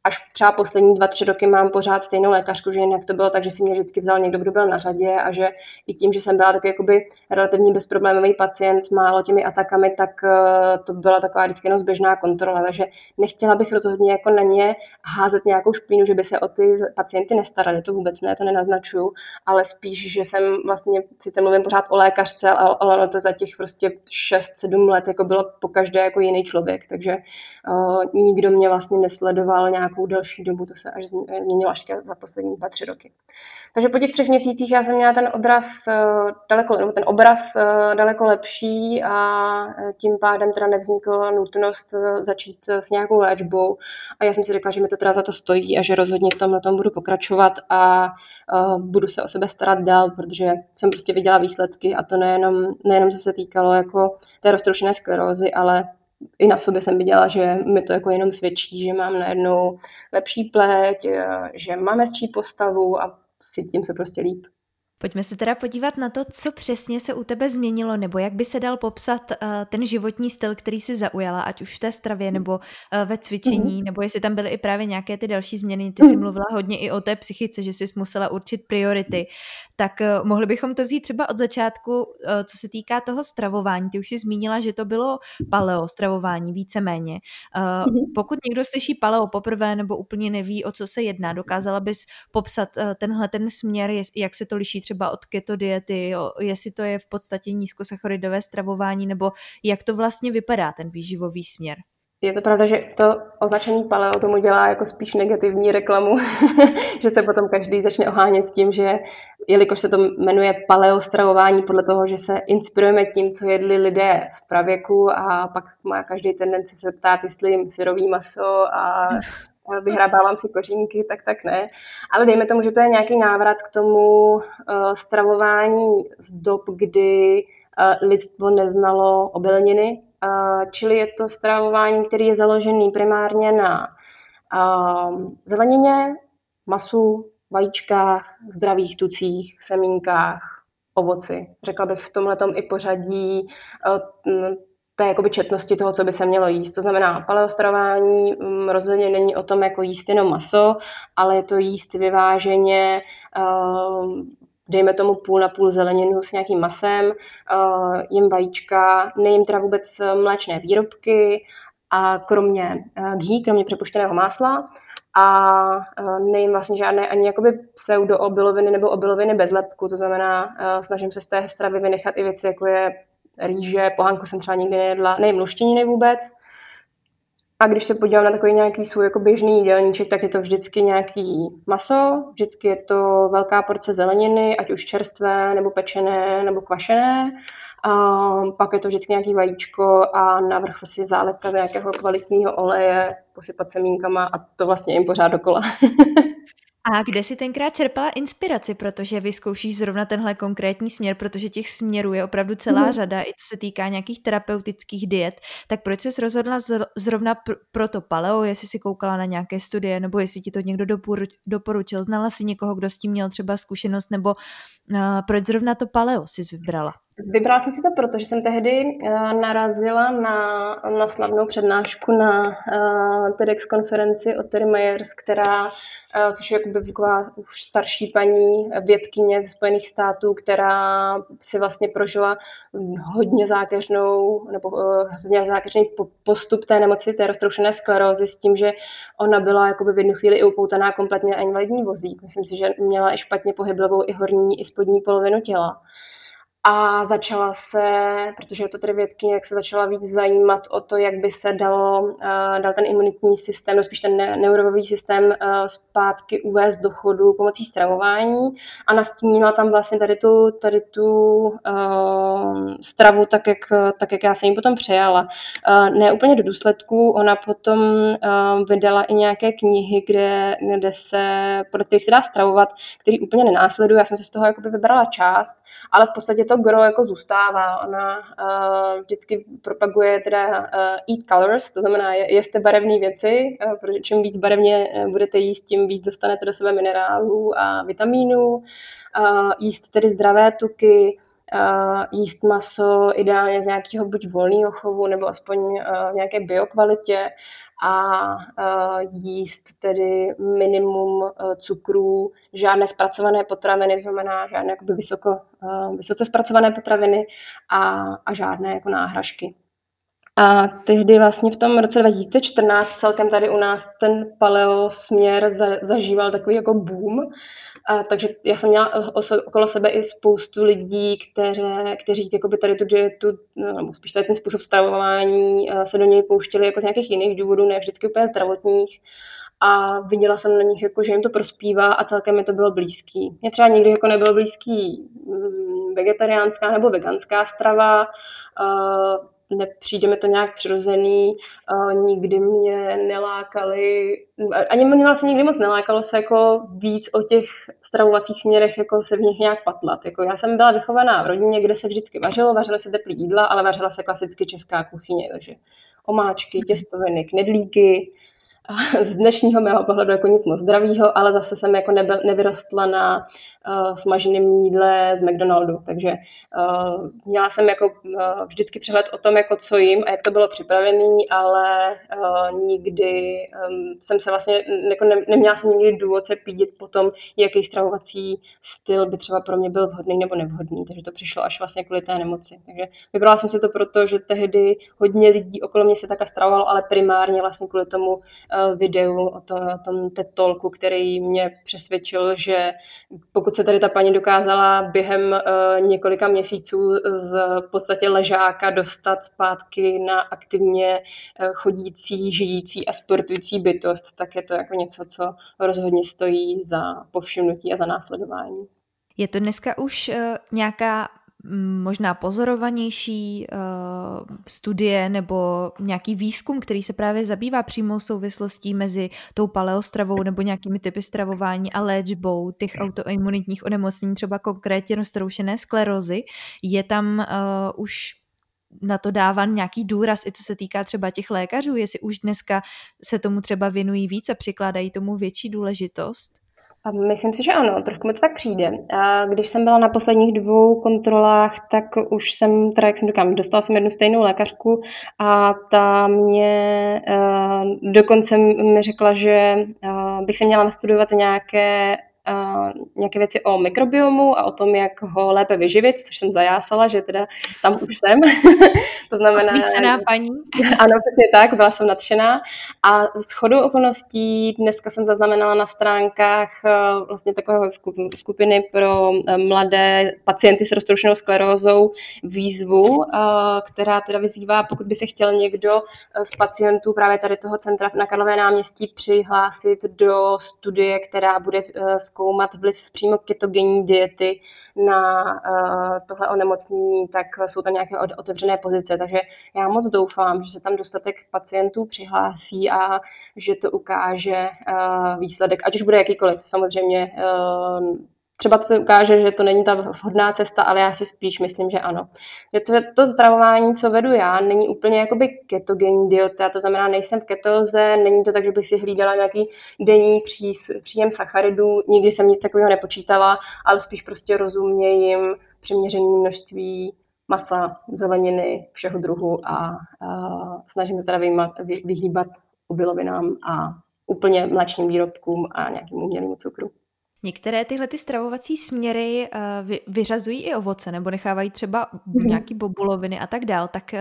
až třeba poslední dva, tři roky mám pořád stejnou lékařku, že jinak to bylo tak, že si mě vždycky vzal někdo, kdo byl na řadě a že i tím, že jsem byla taky jakoby relativně bezproblémový pacient s málo těmi atakami, tak eh, to byla taková vždycky jenom zběžná kontrola, takže nechtěla bych rozhodně jako na ně házet nějakou špínu, že by se o ty pacienty nestarali, to vůbec ne, to nenaznačuju, ale spíš, že jsem vlastně, sice mluvím pořád o lékařce, ale, ale to za těch prostě 6-7 let jako bylo po každé jako jiný člověk, takže uh, nikdo mě vlastně nesledoval nějak nějakou delší dobu, to se až změnilo až za poslední dva, tři roky. Takže po těch třech měsících já jsem měla ten odraz eh, daleko, nebo ten obraz eh, daleko lepší a eh, tím pádem teda nevznikla nutnost začít s nějakou léčbou a já jsem si řekla, že mi to teda za to stojí a že rozhodně v tom na tom budu pokračovat a budu se o sebe starat dál, protože jsem prostě viděla výsledky a to nejenom, nejenom co se týkalo jako té roztroušené sklerózy, ale i na sobě jsem viděla, že mi to jako jenom svědčí, že mám najednou lepší pleť, že mám hezčí postavu a cítím se prostě líp. Pojďme se teda podívat na to, co přesně se u tebe změnilo, nebo jak by se dal popsat uh, ten životní styl, který si zaujala, ať už v té stravě nebo uh, ve cvičení, mm-hmm. nebo jestli tam byly i právě nějaké ty další změny. Ty jsi mhm. mluvila hodně i o té psychice, že jsi musela určit priority. Tak uh, mohli bychom to vzít třeba od začátku, uh, co se týká toho stravování. Ty už jsi zmínila, že to bylo paleo stravování, víceméně. Uh. Pokud někdo slyší paleo poprvé nebo úplně neví, o co se jedná, dokázala bys popsat uh, tenhle ten směr, jak se to liší třeba od keto diety, jestli to je v podstatě nízkosacharidové stravování, nebo jak to vlastně vypadá ten výživový směr? Je to pravda, že to označení paleo tomu dělá jako spíš negativní reklamu, že se potom každý začne ohánět tím, že jelikož se to jmenuje paleo stravování podle toho, že se inspirujeme tím, co jedli lidé v pravěku a pak má každý tendenci se ptát, jestli jim syrový maso a vyhrabávám si kořínky, tak tak ne. Ale dejme tomu, že to je nějaký návrat k tomu uh, stravování z dob, kdy uh, lidstvo neznalo obilniny, uh, čili je to stravování, který je založený primárně na uh, zelenině, masu, vajíčkách, zdravých tucích, semínkách, ovoci. Řekla bych v tomhle i pořadí té jakoby četnosti toho, co by se mělo jíst. To znamená, paleostravování mm, rozhodně není o tom jako jíst jenom maso, ale je to jíst vyváženě, uh, dejme tomu půl na půl zeleninu s nějakým masem, uh, jim vajíčka, nejím teda vůbec mléčné výrobky a kromě uh, ghee, kromě přepuštěného másla a nejím vlastně žádné ani jakoby pseudo obiloviny nebo obiloviny bez lepku, to znamená, snažím se z té stravy vynechat i věci, jako je rýže, pohánku jsem třeba nikdy nejedla, nejím luštěniny vůbec. A když se podívám na takový nějaký svůj jako běžný jídelníček, tak je to vždycky nějaký maso, vždycky je to velká porce zeleniny, ať už čerstvé, nebo pečené, nebo kvašené. A pak je to vždycky nějaký vajíčko a navrch vlastně zálivka z nějakého kvalitního oleje, posypat semínkama a to vlastně jim pořád dokola. A kde si tenkrát čerpala inspiraci, protože vyzkoušíš zrovna tenhle konkrétní směr, protože těch směrů je opravdu celá mm. řada, i co se týká nějakých terapeutických diet, tak proč jsi rozhodla zrovna pr- pro to paleo, jestli si koukala na nějaké studie, nebo jestli ti to někdo doporučil, znala si někoho, kdo s tím měl třeba zkušenost, nebo uh, proč zrovna to paleo jsi vybrala? Vybrala jsem si to, protože jsem tehdy uh, narazila na, na slavnou přednášku na uh, TEDx konferenci od Terry Myers, která, uh, což je jakoby taková už starší paní vědkyně ze Spojených států, která si vlastně prožila hodně zákeřnou nebo uh, hodně zákeřný postup té nemoci, té roztroušené sklerózy s tím, že ona byla jakoby v jednu chvíli i upoutaná kompletně na invalidní vozík. Myslím si, že měla i špatně pohyblovou i horní, i spodní polovinu těla a začala se, protože je to tedy vědkyně, jak se začala víc zajímat o to, jak by se dalo, uh, dal ten imunitní systém, no spíš ten ne- neurový systém uh, zpátky uvést do chodu pomocí stravování a nastínila tam vlastně tady tu, tady tu uh, stravu tak jak, tak, jak já jsem ji potom přejala. Uh, ne úplně do důsledku, ona potom uh, vydala i nějaké knihy, kde, kde se, podle kterých se dá stravovat, který úplně nenásledují. Já jsem si z toho jakoby vybrala část, ale v podstatě to gro jako zůstává. Ona uh, vždycky propaguje teda uh, eat colors, to znamená je, jeste barevné věci, uh, protože čím víc barevně budete jíst, tím víc dostanete do sebe minerálů a vitamínů. Uh, jíst tedy zdravé tuky, uh, jíst maso ideálně z nějakého buď volného chovu nebo aspoň uh, v nějaké biokvalitě a uh, jíst tedy minimum uh, cukrů, žádné zpracované potraviny, znamená žádné jakoby vysoko, uh, vysoce zpracované potraviny a, a žádné jako náhražky. A tehdy vlastně v tom roce 2014 celkem tady u nás ten paleo směr za, zažíval takový jako boom. A, takže já jsem měla oso, okolo sebe i spoustu lidí, které, kteří jakoby tady tu dietu, no, nebo spíš tady ten způsob stravování se do něj pouštěli jako z nějakých jiných důvodů, ne vždycky úplně zdravotních. A viděla jsem na nich, jako, že jim to prospívá a celkem mi to bylo blízký. Mě třeba nikdy jako nebylo blízký mm, vegetariánská nebo veganská strava. Uh, nepřijde mi to nějak přirozený, uh, nikdy mě nelákali, ani mě vlastně nikdy moc nelákalo se jako víc o těch stravovacích směrech, jako se v nich nějak patlat. Jako já jsem byla vychovaná v rodině, kde se vždycky vařilo, vařily se teplý jídla, ale vařila se klasicky česká kuchyně, takže omáčky, těstoviny, knedlíky, z dnešního mého pohledu jako nic moc zdravýho, ale zase jsem jako nebyl, nevyrostla na uh, smaženém jídle z McDonaldu, takže uh, měla jsem jako uh, vždycky přehled o tom, jako co jim a jak to bylo připravené, ale uh, nikdy um, jsem se vlastně, jako ne, neměla jsem nikdy důvod se pídit po tom, jaký stravovací styl by třeba pro mě byl vhodný nebo nevhodný, takže to přišlo až vlastně kvůli té nemoci. Takže vybrala jsem si to proto, že tehdy hodně lidí okolo mě se takhle stravovalo, ale primárně vlastně kvůli tomu uh, videu o, to, o tom TED Talku, který mě přesvědčil, že pokud se tady ta paní dokázala během uh, několika měsíců z podstatě ležáka dostat zpátky na aktivně uh, chodící, žijící a sportující bytost, tak je to jako něco, co rozhodně stojí za povšimnutí a za následování. Je to dneska už uh, nějaká možná pozorovanější uh, studie nebo nějaký výzkum, který se právě zabývá přímou souvislostí mezi tou paleostravou nebo nějakými typy stravování a léčbou těch autoimunitních onemocnění, třeba konkrétně roztroušené sklerózy. Je tam uh, už na to dáván nějaký důraz, i co se týká třeba těch lékařů, jestli už dneska se tomu třeba věnují víc a přikládají tomu větší důležitost? Myslím si, že ano, trošku mi to tak přijde. A když jsem byla na posledních dvou kontrolách, tak už jsem, teda jak jsem říkám, dostala jsem jednu stejnou lékařku a ta mě uh, dokonce mi řekla, že uh, bych se měla nastudovat nějaké nějaké věci o mikrobiomu a o tom, jak ho lépe vyživit, což jsem zajásala, že teda tam už jsem. to znamená... Osvícená paní. ano, přesně tak, byla jsem nadšená. A s chodou okolností dneska jsem zaznamenala na stránkách eh, vlastně takového skupiny pro eh, mladé pacienty s roztroušenou sklerózou výzvu, eh, která teda vyzývá, pokud by se chtěl někdo z pacientů právě tady toho centra na Karlové náměstí přihlásit do studie, která bude zkoumat vliv přímo ketogenní diety na uh, tohle onemocnění, tak jsou tam nějaké otevřené pozice. Takže já moc doufám, že se tam dostatek pacientů přihlásí a že to ukáže uh, výsledek, ať už bude jakýkoliv. Samozřejmě uh, třeba to se ukáže, že to není ta vhodná cesta, ale já si spíš myslím, že ano. Že to, to zdravování, co vedu já, není úplně jakoby ketogenní dieta, to znamená, nejsem v ketoze, není to tak, že bych si hlídala nějaký denní pří, příjem sacharidů, nikdy jsem nic takového nepočítala, ale spíš prostě rozumějím přiměřené množství masa, zeleniny, všeho druhu a, a snažím se teda vyhýbat obilovinám a úplně mléčným výrobkům a nějakým umělému cukru. Některé tyhle ty stravovací směry vy, vyřazují i ovoce, nebo nechávají třeba mm-hmm. nějaký bobuloviny a tak dál, tak uh,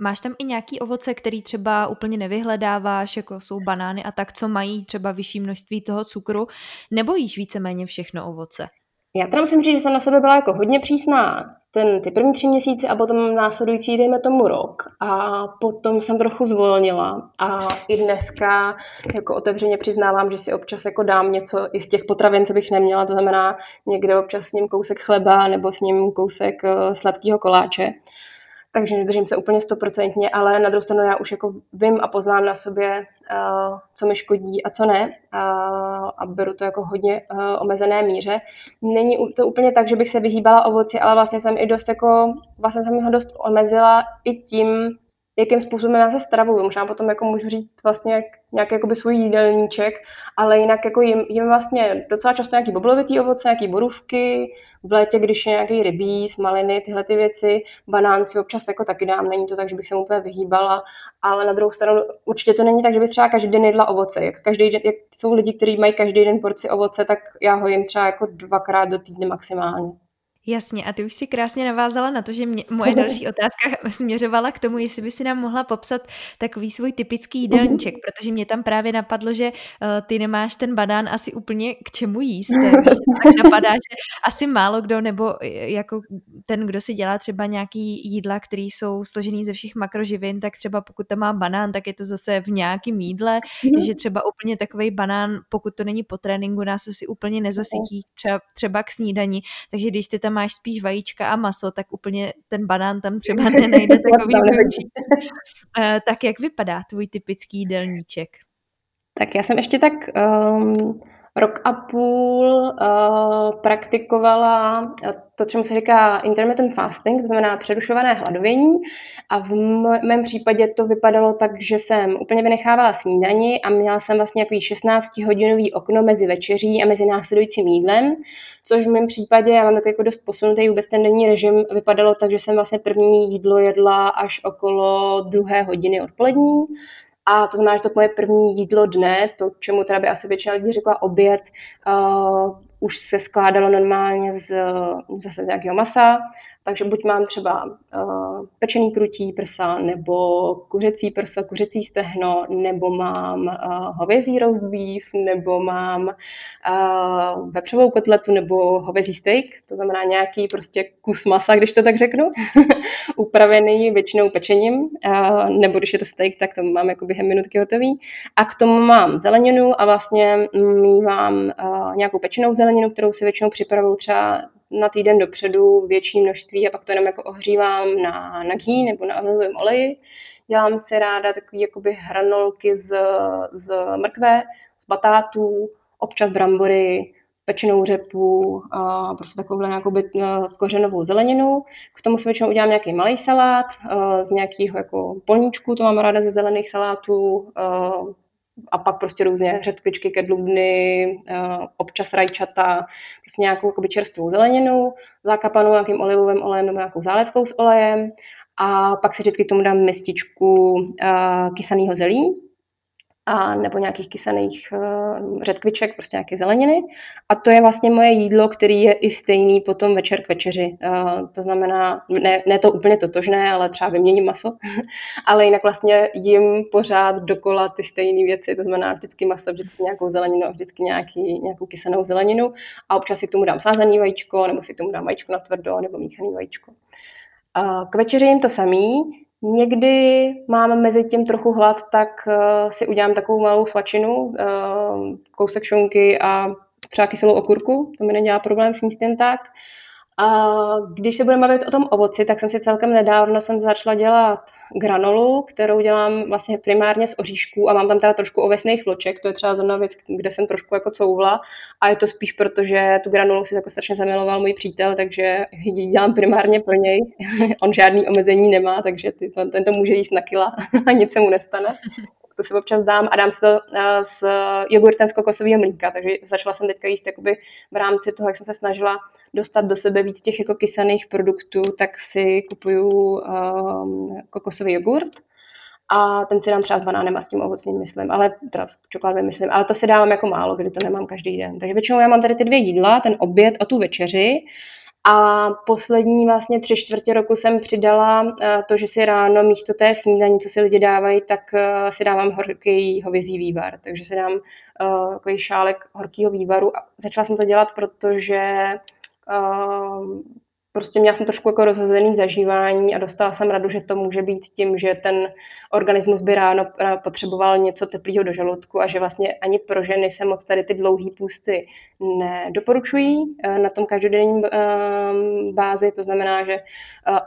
máš tam i nějaký ovoce, který třeba úplně nevyhledáváš, jako jsou banány a tak, co mají třeba vyšší množství toho cukru, nebo jíš víceméně všechno ovoce? Já teda musím říct, že jsem na sebe byla jako hodně přísná ten, ty první tři měsíce a potom následující, dejme tomu rok. A potom jsem trochu zvolnila a i dneska jako otevřeně přiznávám, že si občas jako dám něco i z těch potravin, co bych neměla, to znamená někde občas s ním kousek chleba nebo s ním kousek eh, sladkého koláče takže nedržím se úplně stoprocentně, ale na druhou stranu já už jako vím a poznám na sobě, uh, co mi škodí a co ne uh, a beru to jako hodně uh, omezené míře. Není to úplně tak, že bych se vyhýbala ovoci, ale vlastně jsem i dost jako, vlastně jsem ho dost omezila i tím, jakým způsobem já se stravuju. Možná potom jako můžu říct vlastně jak, nějaký jakoby svůj jídelníček, ale jinak jako jim, jim vlastně docela často nějaký boblovitý ovoce, nějaký borůvky, v létě, když je nějaký rybí, maliny, tyhle ty věci, banánci občas jako taky dám, není to tak, že bych se mu úplně vyhýbala, ale na druhou stranu určitě to není tak, že bych třeba každý den jedla ovoce. Jak, každý den, jak jsou lidi, kteří mají každý den porci ovoce, tak já ho jim třeba jako dvakrát do týdne maximálně. Jasně, a ty už si krásně navázala na to, že mě, moje další otázka směřovala k tomu, jestli by si nám mohla popsat takový svůj typický jídelníček, protože mě tam právě napadlo, že uh, ty nemáš ten banán asi úplně k čemu jíst. tak napadá, že asi málo kdo, nebo jako ten, kdo si dělá třeba nějaký jídla, které jsou složený ze všech makroživin, tak třeba pokud tam má banán, tak je to zase v nějakém jídle, mm-hmm. že třeba úplně takový banán, pokud to není po tréninku, nás asi úplně nezasytí třeba, třeba k snídani. Takže když ty tam máš spíš vajíčka a maso, tak úplně ten banán tam třeba nenajde takový využít. Eh, tak jak vypadá tvůj typický jídelníček? Tak já jsem ještě tak um, rok a půl uh, praktikovala to, čemu se říká intermittent fasting, to znamená přerušované hladovění. A v mém případě to vypadalo tak, že jsem úplně vynechávala snídani a měla jsem vlastně jako 16-hodinový okno mezi večeří a mezi následujícím jídlem, což v mém případě, já mám takový jako dost posunutý vůbec ten denní režim, vypadalo tak, že jsem vlastně první jídlo jedla až okolo druhé hodiny odpolední a to znamená, že to moje první jídlo dne, to, čemu teda by asi většina lidí řekla oběd, uh, už se skládalo normálně z, zase z nějakého masa, takže buď mám třeba uh, pečený krutí prsa, nebo kuřecí prso, kuřecí stehno, nebo mám uh, hovězí roast beef, nebo mám uh, vepřovou kotletu, nebo hovězí steak, to znamená nějaký prostě kus masa, když to tak řeknu, upravený většinou pečením, uh, nebo když je to steak, tak to mám jako během minutky hotový. A k tomu mám zeleninu a vlastně mývám uh, nějakou pečenou zeleninu, kterou si většinou připravuju třeba na týden dopředu větší množství a pak to jenom jako ohřívám na, na ghee nebo na olivovém oleji. Dělám si ráda takové jakoby hranolky z, z mrkve, z batátů, občas brambory, pečenou řepu, a prostě takovouhle nějakou byt, eh, kořenovou zeleninu. K tomu si většinou udělám nějaký malý salát eh, z nějakého jako polníčku, to mám ráda ze zelených salátů, eh, a pak prostě různě řetkvičky, kedlubny, eh, občas rajčata, prostě nějakou jakoby čerstvou zeleninu, zakapanou nějakým olivovým olejem nebo nějakou zálepkou s olejem. A pak si vždycky k tomu dám mističku uh, kysaného zelí, a nebo nějakých kysaných uh, řetkviček, prostě nějaké zeleniny. A to je vlastně moje jídlo, který je i stejný potom večer k večeři. Uh, to znamená, ne, ne to úplně totožné, ale třeba vyměním maso, ale jinak vlastně jim pořád dokola ty stejné věci, to znamená vždycky maso, vždycky nějakou zeleninu a vždycky nějaký, nějakou kysanou zeleninu a občas si k tomu dám sázený vajíčko, nebo si k tomu dám vajíčko na tvrdo, nebo míchaný vajíčko. Uh, k večeři jim to samý, Někdy mám mezi tím trochu hlad, tak uh, si udělám takovou malou svačinu, uh, kousek šunky a třeba kyselou okurku, to mi nedělá problém sníst jen tak. A když se budeme bavit o tom ovoci, tak jsem si celkem nedávno jsem začala dělat granolu, kterou dělám vlastně primárně z oříšků a mám tam teda trošku ovesných vloček, to je třeba zrovna věc, kde jsem trošku jako couvla a je to spíš proto, že tu granolu si jako strašně zamiloval můj přítel, takže ji dělám primárně pro něj. On žádný omezení nemá, takže ty, ten to může jíst na kila a nic se mu nestane to si občas dám a dám si to eh, s jogurtem z kokosového mlíka, takže začala jsem teďka jíst jakoby v rámci toho, jak jsem se snažila dostat do sebe víc těch jako kysaných produktů, tak si kupuju um, kokosový jogurt a ten si dám třeba s banánem a s tím ovocným myslím, ale teda s čokoládovým myslím, ale to si dávám jako málo, kdy to nemám každý den. Takže většinou já mám tady ty dvě jídla, ten oběd a tu večeři a poslední vlastně tři čtvrtě roku jsem přidala eh, to, že si ráno místo té snídaní, co si lidi dávají, tak eh, si dávám horký hovězí vývar. Takže si dám uh, takový šálek horkého vývaru a začala jsem to dělat, protože uh, prostě měla jsem trošku jako rozhozený zažívání a dostala jsem radu, že to může být tím, že ten organismus by ráno potřeboval něco teplého do žaludku a že vlastně ani pro ženy se moc tady ty dlouhé půsty nedoporučují eh, na tom každodenním eh, bázi. To znamená, že eh,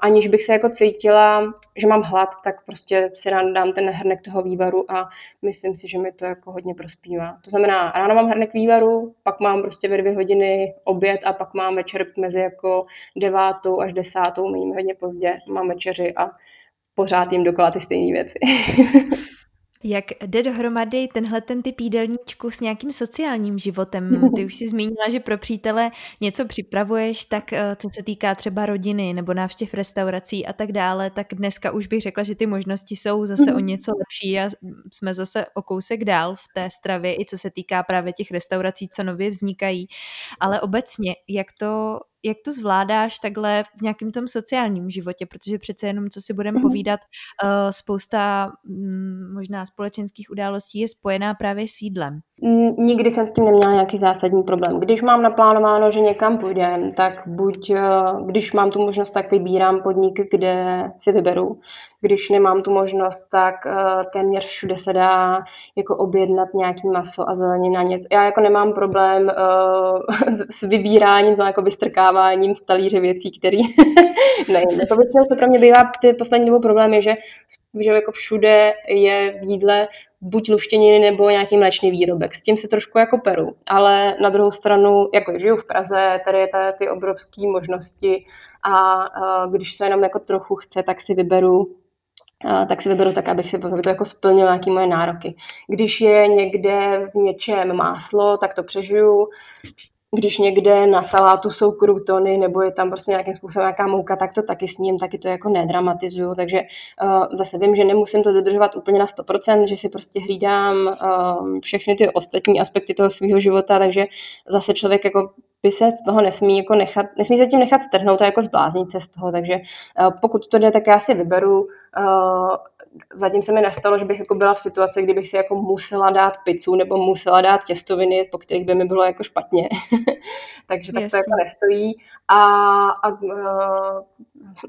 aniž bych se jako cítila, že mám hlad, tak prostě si ráno dám ten hrnek toho vývaru a myslím si, že mi to jako hodně prospívá. To znamená, ráno mám hrnek vývaru, pak mám prostě ve dvě hodiny oběd a pak mám večer mezi jako devátou až desátou, mým hodně pozdě, mám večeři a pořád jim dokola ty stejné věci. Jak jde dohromady tenhle ten typ jídelníčku s nějakým sociálním životem? Ty už si zmínila, že pro přítele něco připravuješ, tak eh, co se týká třeba rodiny nebo návštěv restaurací a tak dále, tak dneska už bych řekla, že ty možnosti jsou zase o něco lepší a jsme zase o kousek dál v té stravě, i co se týká právě těch restaurací, co nově vznikají. Ale obecně, jak to jak to zvládáš takhle v nějakém tom sociálním životě, protože přece jenom, co si budeme mhm. povídat, uh, spousta um, možná společenských událostí je spojená právě s jídlem. Nikdy jsem s tím neměla nějaký zásadní problém. Když mám naplánováno, že někam půjdem, tak buď, eh, když mám tu možnost, tak vybírám podnik, kde si vyberu. Když nemám tu možnost, tak eh, téměř všude se dá jako objednat nějaký maso a zelenina něco. Já jako nemám problém s, vybíráním, jako vystrkáváním z talíře věcí, který ne, jako většinou, co pro mě bývá ty poslední dobou problém je, že, že jako všude je v jídle buď luštěniny nebo nějaký mléčný výrobek. S tím se trošku jako peru, ale na druhou stranu, jako žiju v Praze, tady je tady ty obrovské možnosti a, a když se jenom jako trochu chce, tak si vyberu tak si vyberu tak, abych si aby to jako splnil nějaké moje nároky. Když je někde v něčem máslo, tak to přežiju když někde na salátu jsou krutony nebo je tam prostě nějakým způsobem nějaká mouka, tak to taky s ním, taky to jako nedramatizuju, takže uh, zase vím, že nemusím to dodržovat úplně na 100%, že si prostě hlídám uh, všechny ty ostatní aspekty toho svého života, takže zase člověk jako by se z toho nesmí jako nechat, nesmí se tím nechat strhnout a jako zbláznit se z toho, takže uh, pokud to jde, tak já si vyberu uh, zatím se mi nestalo, že bych jako byla v situaci, kdybych si jako musela dát pizzu nebo musela dát těstoviny, po kterých by mi bylo jako špatně. Takže tak to jako nestojí. A, a, a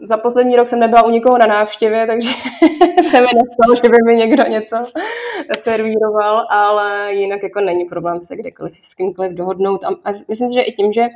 za poslední rok jsem nebyla u nikoho na návštěvě, takže se mi nestalo, že by mi někdo něco servíroval, ale jinak jako není problém se kdekoliv s kýmkoliv dohodnout. A, a myslím si, že i tím, že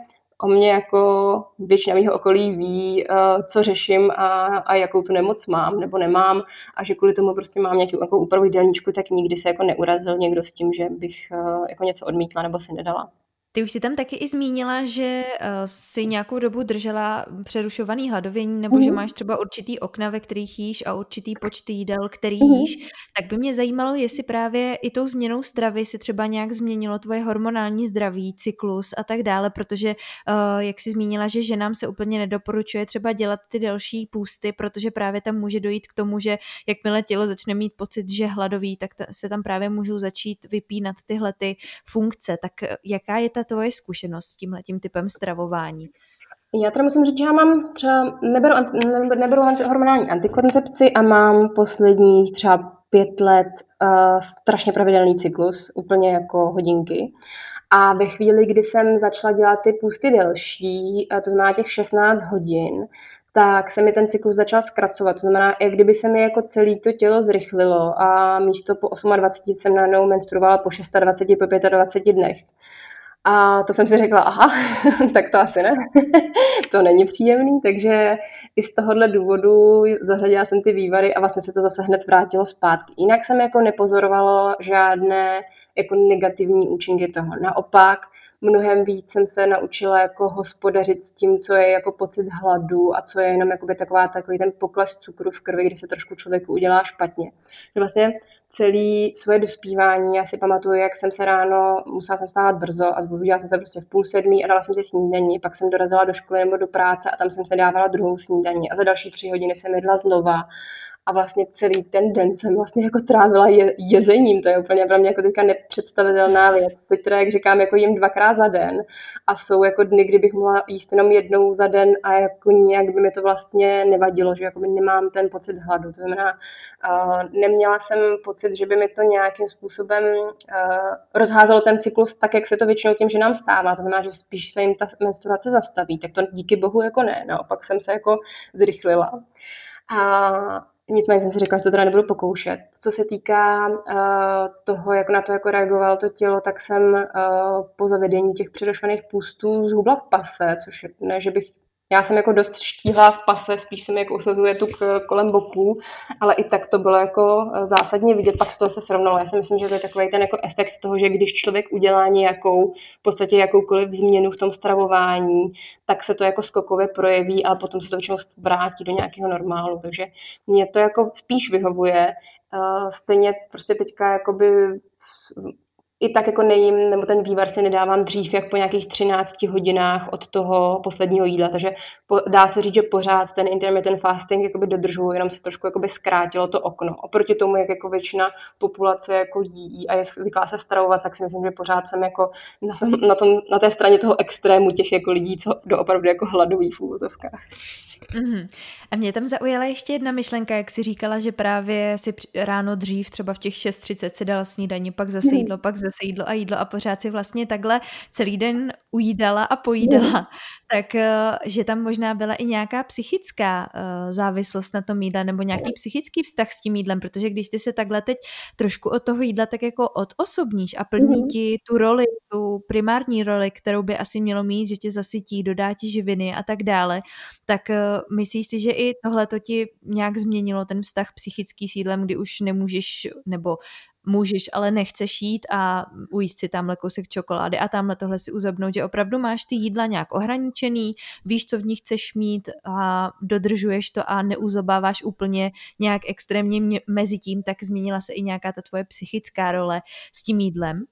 o mě jako většina mého okolí ví, uh, co řeším a, a jakou tu nemoc mám nebo nemám a že kvůli tomu prostě mám nějakou jako úpravu jídelníčku, tak nikdy se jako neurazil někdo s tím, že bych uh, jako něco odmítla nebo si nedala. Ty už si tam taky i zmínila, že uh, si nějakou dobu držela přerušovaný hladovění, nebo mm. že mhm. máš třeba určitý okna, ve kterých jíš a určitý počty jídel, který mm. jíš. Tak by mě zajímalo, jestli právě i tou změnou stravy si třeba nějak změnilo tvoje hormonální zdraví, cyklus a tak dále, protože uh, jak si zmínila, že ženám se úplně nedoporučuje třeba dělat ty další půsty, protože právě tam může dojít k tomu, že jakmile tělo začne mít pocit, že hladoví, tak se tam právě můžou začít vypínat tyhle ty funkce. Tak jaká je ta tvoje zkušenost s tímhle tím typem stravování? Já teda musím říct, že já mám třeba, neberu, neberu hormonální antikoncepci a mám posledních třeba pět let uh, strašně pravidelný cyklus, úplně jako hodinky. A ve chvíli, kdy jsem začala dělat ty půsty delší, to znamená těch 16 hodin, tak se mi ten cyklus začal zkracovat. To znamená, jak kdyby se mi jako celé to tělo zrychlilo a místo po 28 jsem najednou menstruovala po 26, po 25 dnech. A to jsem si řekla, aha, tak to asi ne. to není příjemný, takže i z tohohle důvodu zařadila jsem ty vývary a vlastně se to zase hned vrátilo zpátky. Jinak jsem jako nepozorovalo žádné jako negativní účinky toho. Naopak, mnohem víc jsem se naučila jako hospodařit s tím, co je jako pocit hladu a co je jenom taková takový ten pokles cukru v krvi, kdy se trošku člověku udělá špatně. Že vlastně celý svoje dospívání. Já si pamatuju, jak jsem se ráno, musela jsem stávat brzo a zbudila jsem se prostě v půl sedmí a dala jsem si snídaní, pak jsem dorazila do školy nebo do práce a tam jsem se dávala druhou snídaní. A za další tři hodiny jsem jedla znova a vlastně celý ten den jsem vlastně jako trávila je, jezením, to je úplně pro mě jako teďka nepředstavitelná věc. Teď jak říkám, jako jim dvakrát za den a jsou jako dny, kdybych mohla jíst jenom jednou za den a jako nějak by mi to vlastně nevadilo, že jako nemám ten pocit hladu. To znamená, uh, neměla jsem pocit, že by mi to nějakým způsobem uh, rozházelo ten cyklus tak, jak se to většinou tím, že nám stává. To znamená, že spíš se jim ta menstruace zastaví. Tak to díky bohu jako ne. Naopak jsem se jako zrychlila. A Nicméně jsem si řekla, že to teda nebudu pokoušet. Co se týká uh, toho, jak na to jako reagovalo to tělo, tak jsem uh, po zavedení těch přerušovaných půstů zhubla v pase, což ne, že bych já jsem jako dost štíhlá v pase, spíš se mi jako usazuje tu kolem boků, ale i tak to bylo jako eh, zásadně vidět, pak z toho se srovnalo. Já si myslím, že to je takový ten jako efekt toho, že když člověk udělá nějakou, v podstatě jakoukoliv změnu v tom stravování, tak se to jako skokově projeví, ale potom se to většinou vrátí do nějakého normálu. Takže mě to jako spíš vyhovuje. Eh, stejně prostě teďka jakoby i tak jako nejím, nebo ten vývar si nedávám dřív, jak po nějakých 13 hodinách od toho posledního jídla, takže po, dá se říct, že pořád ten intermittent fasting jakoby dodržuju, jenom se trošku jakoby zkrátilo to okno. Oproti tomu, jak jako většina populace jako jí a je zvyklá se stravovat, tak si myslím, že pořád jsem jako na, tom, na, tom, na té straně toho extrému těch jako lidí, co doopravdu jako hladoví v úvozovkách. Mm-hmm. A mě tam zaujala ještě jedna myšlenka, jak si říkala, že právě si ráno dřív, třeba v těch 6.30 si dala snídaní, pak zase jídlo, mm. pak zase jídlo a jídlo a pořád si vlastně takhle celý den ujídala a pojídala. Mm. Tak, eh, že tam možná byla i nějaká psychická uh, závislost na tom jídle nebo nějaký psychický vztah s tím jídlem, protože když ty se takhle teď trošku od toho jídla tak jako odosobníš a plní mm. ti tu roli, tu primární roli, kterou by asi mělo mít, že tě zasytí, dodá ti živiny a tak dále, tak uh, myslíš si, že i tohle to ti nějak změnilo ten vztah psychický s jídlem, kdy už nemůžeš, nebo můžeš, ale nechceš jít a ujíst si tamhle kousek čokolády a tamhle tohle si uzobnout, že opravdu máš ty jídla nějak ohraničený, víš, co v nich chceš mít a dodržuješ to a neuzobáváš úplně nějak extrémně mezi tím, tak změnila se i nějaká ta tvoje psychická role s tím jídlem?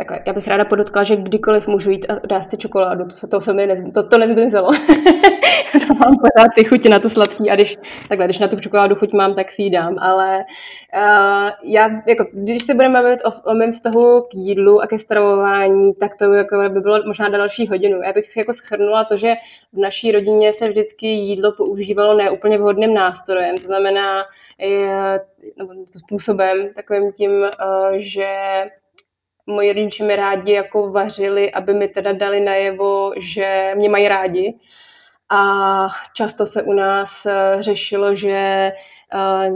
Takhle, já bych ráda podotkla, že kdykoliv můžu jít a dát si čokoládu, to, to se mi nez, to, to nezmizelo. to mám pořád ty chuti na to sladký a když, takhle, když na tu čokoládu chuť mám, tak si ji dám, ale uh, já, jako, když se budeme bavit o, o mém vztahu k jídlu a ke stravování, tak to jako by bylo možná další hodinu. Já bych jako schrnula to, že v naší rodině se vždycky jídlo používalo neúplně vhodným nástrojem, to znamená je, nebo způsobem takovým tím, uh, že moji rodiče mi rádi jako vařili, aby mi teda dali najevo, že mě mají rádi. A často se u nás eh, řešilo, že eh,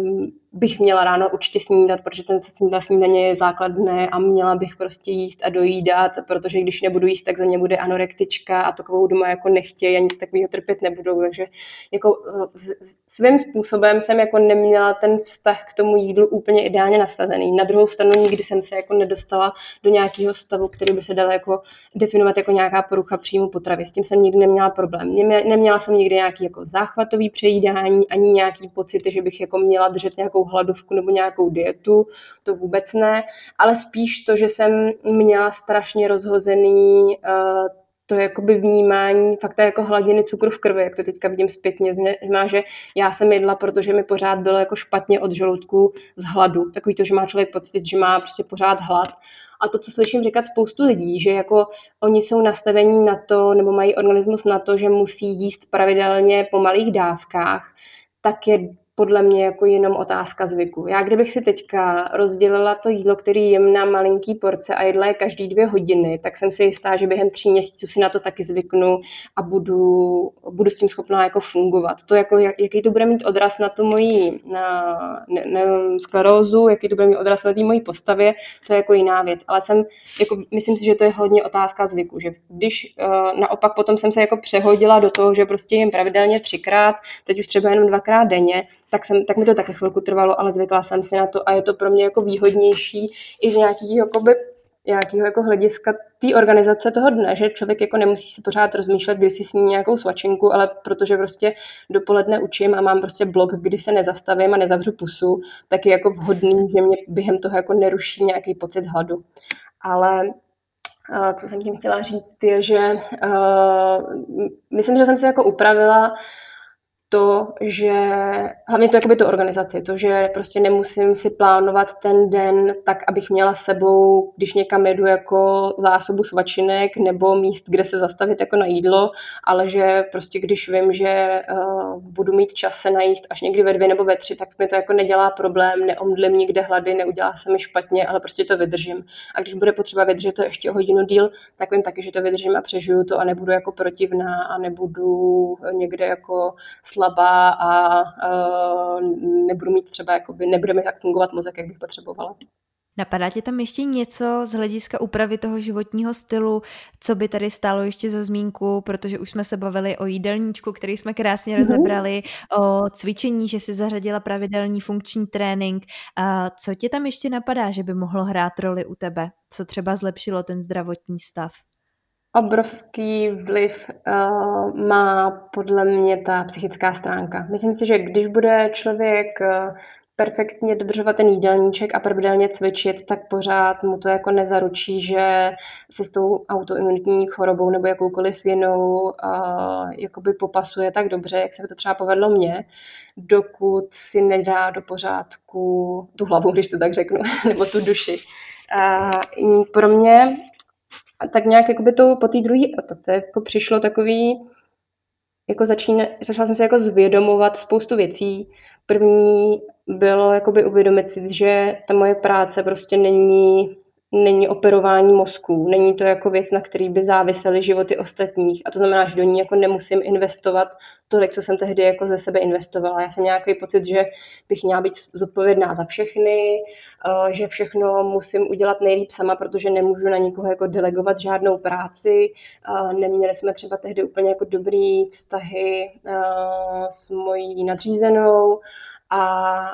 bych měla ráno určitě snídat, protože ten ta snídaně je základné a měla bych prostě jíst a dojídat, protože když nebudu jíst, tak za mě bude anorektička a takovou doma jako nechtějí a nic takového trpět nebudou. Takže jako eh, svým způsobem jsem jako neměla ten vztah k tomu jídlu úplně ideálně nastazený. Na druhou stranu nikdy jsem se jako nedostala do nějakého stavu, který by se dal jako definovat jako nějaká porucha příjmu potravy. S tím jsem nikdy neměla problém. Neměla jsem nikdy nějaký jako záchvatový přejídání, ani nějaký pocit, že bych jako měla držet nějakou hladovku nebo nějakou dietu, to vůbec ne, ale spíš to, že jsem měla strašně rozhozený uh, to jakoby vnímání fakt jako hladiny cukru v krvi, jak to teďka vidím zpětně, znamená, že já jsem jedla, protože mi pořád bylo jako špatně od žaludku z hladu. Takový to, že má člověk pocit, že má prostě pořád hlad. A to, co slyším říkat spoustu lidí, že jako oni jsou nastavení na to, nebo mají organismus na to, že musí jíst pravidelně po malých dávkách, tak je podle mě jako jenom otázka zvyku. Já kdybych si teďka rozdělila to jídlo, který jim na malinký porce a jedla je každý dvě hodiny, tak jsem si jistá, že během tří měsíců si na to taky zvyknu a budu, budu s tím schopná jako fungovat. To jako, jak, jaký to bude mít odraz na tu moji na, ne, ne, sklerózu, jaký to bude mít odraz na té mojí postavě, to je jako jiná věc. Ale jsem, jako, myslím si, že to je hodně otázka zvyku, že když uh, naopak potom jsem se jako přehodila do toho, že prostě jim pravidelně třikrát, teď už třeba jenom dvakrát denně, tak, jsem, tak mi to také chvilku trvalo, ale zvykla jsem si na to a je to pro mě jako výhodnější i z nějakého jakoby, nějakého jako hlediska té organizace toho dne, že člověk jako nemusí si pořád rozmýšlet, kdy si sní nějakou svačinku, ale protože prostě dopoledne učím a mám prostě blok, kdy se nezastavím a nezavřu pusu, tak je jako vhodný, že mě během toho jako neruší nějaký pocit hladu. Ale co jsem tím chtěla říct, je, že uh, myslím, že jsem si jako upravila to, že hlavně to jakoby to organizaci, to, že prostě nemusím si plánovat ten den tak, abych měla sebou, když někam jedu jako zásobu svačinek nebo míst, kde se zastavit jako na jídlo, ale že prostě když vím, že uh, budu mít čas se najíst až někdy ve dvě nebo ve tři, tak mi to jako nedělá problém, neomdlím nikde hlady, neudělá se mi špatně, ale prostě to vydržím. A když bude potřeba vydržet to ještě o hodinu díl, tak vím taky, že to vydržím a přežiju to a nebudu jako protivná a nebudu někde jako slabá slabá a uh, nebudu mít třeba, jakoby, nebude mi tak fungovat mozek, jak bych potřebovala. Napadá tě tam ještě něco z hlediska úpravy toho životního stylu, co by tady stálo ještě za zmínku, protože už jsme se bavili o jídelníčku, který jsme krásně mm-hmm. rozebrali, o cvičení, že si zařadila pravidelný funkční trénink. A co tě tam ještě napadá, že by mohlo hrát roli u tebe? Co třeba zlepšilo ten zdravotní stav? Obrovský vliv uh, má podle mě ta psychická stránka. Myslím si, že když bude člověk uh, perfektně dodržovat ten jídelníček a pravidelně cvičit, tak pořád mu to jako nezaručí, že se s tou autoimunitní chorobou nebo jakoukoliv jinou uh, jakoby popasuje tak dobře, jak se by to třeba povedlo mně, dokud si nedá do pořádku tu hlavu, když to tak řeknu, nebo tu duši. Uh, pro mě a tak nějak jakoby to po té druhé etace jako přišlo takový, jako začíne, začala jsem se jako zvědomovat spoustu věcí. První bylo jakoby uvědomit si, že ta moje práce prostě není není operování mozku, není to jako věc, na který by závisely životy ostatních a to znamená, že do ní jako nemusím investovat tolik, co jsem tehdy jako ze sebe investovala. Já jsem nějaký pocit, že bych měla být zodpovědná za všechny, eh, že všechno musím udělat nejlíp sama, protože nemůžu na nikoho jako delegovat žádnou práci. Eh, neměli jsme třeba tehdy úplně jako dobrý vztahy eh, s mojí nadřízenou a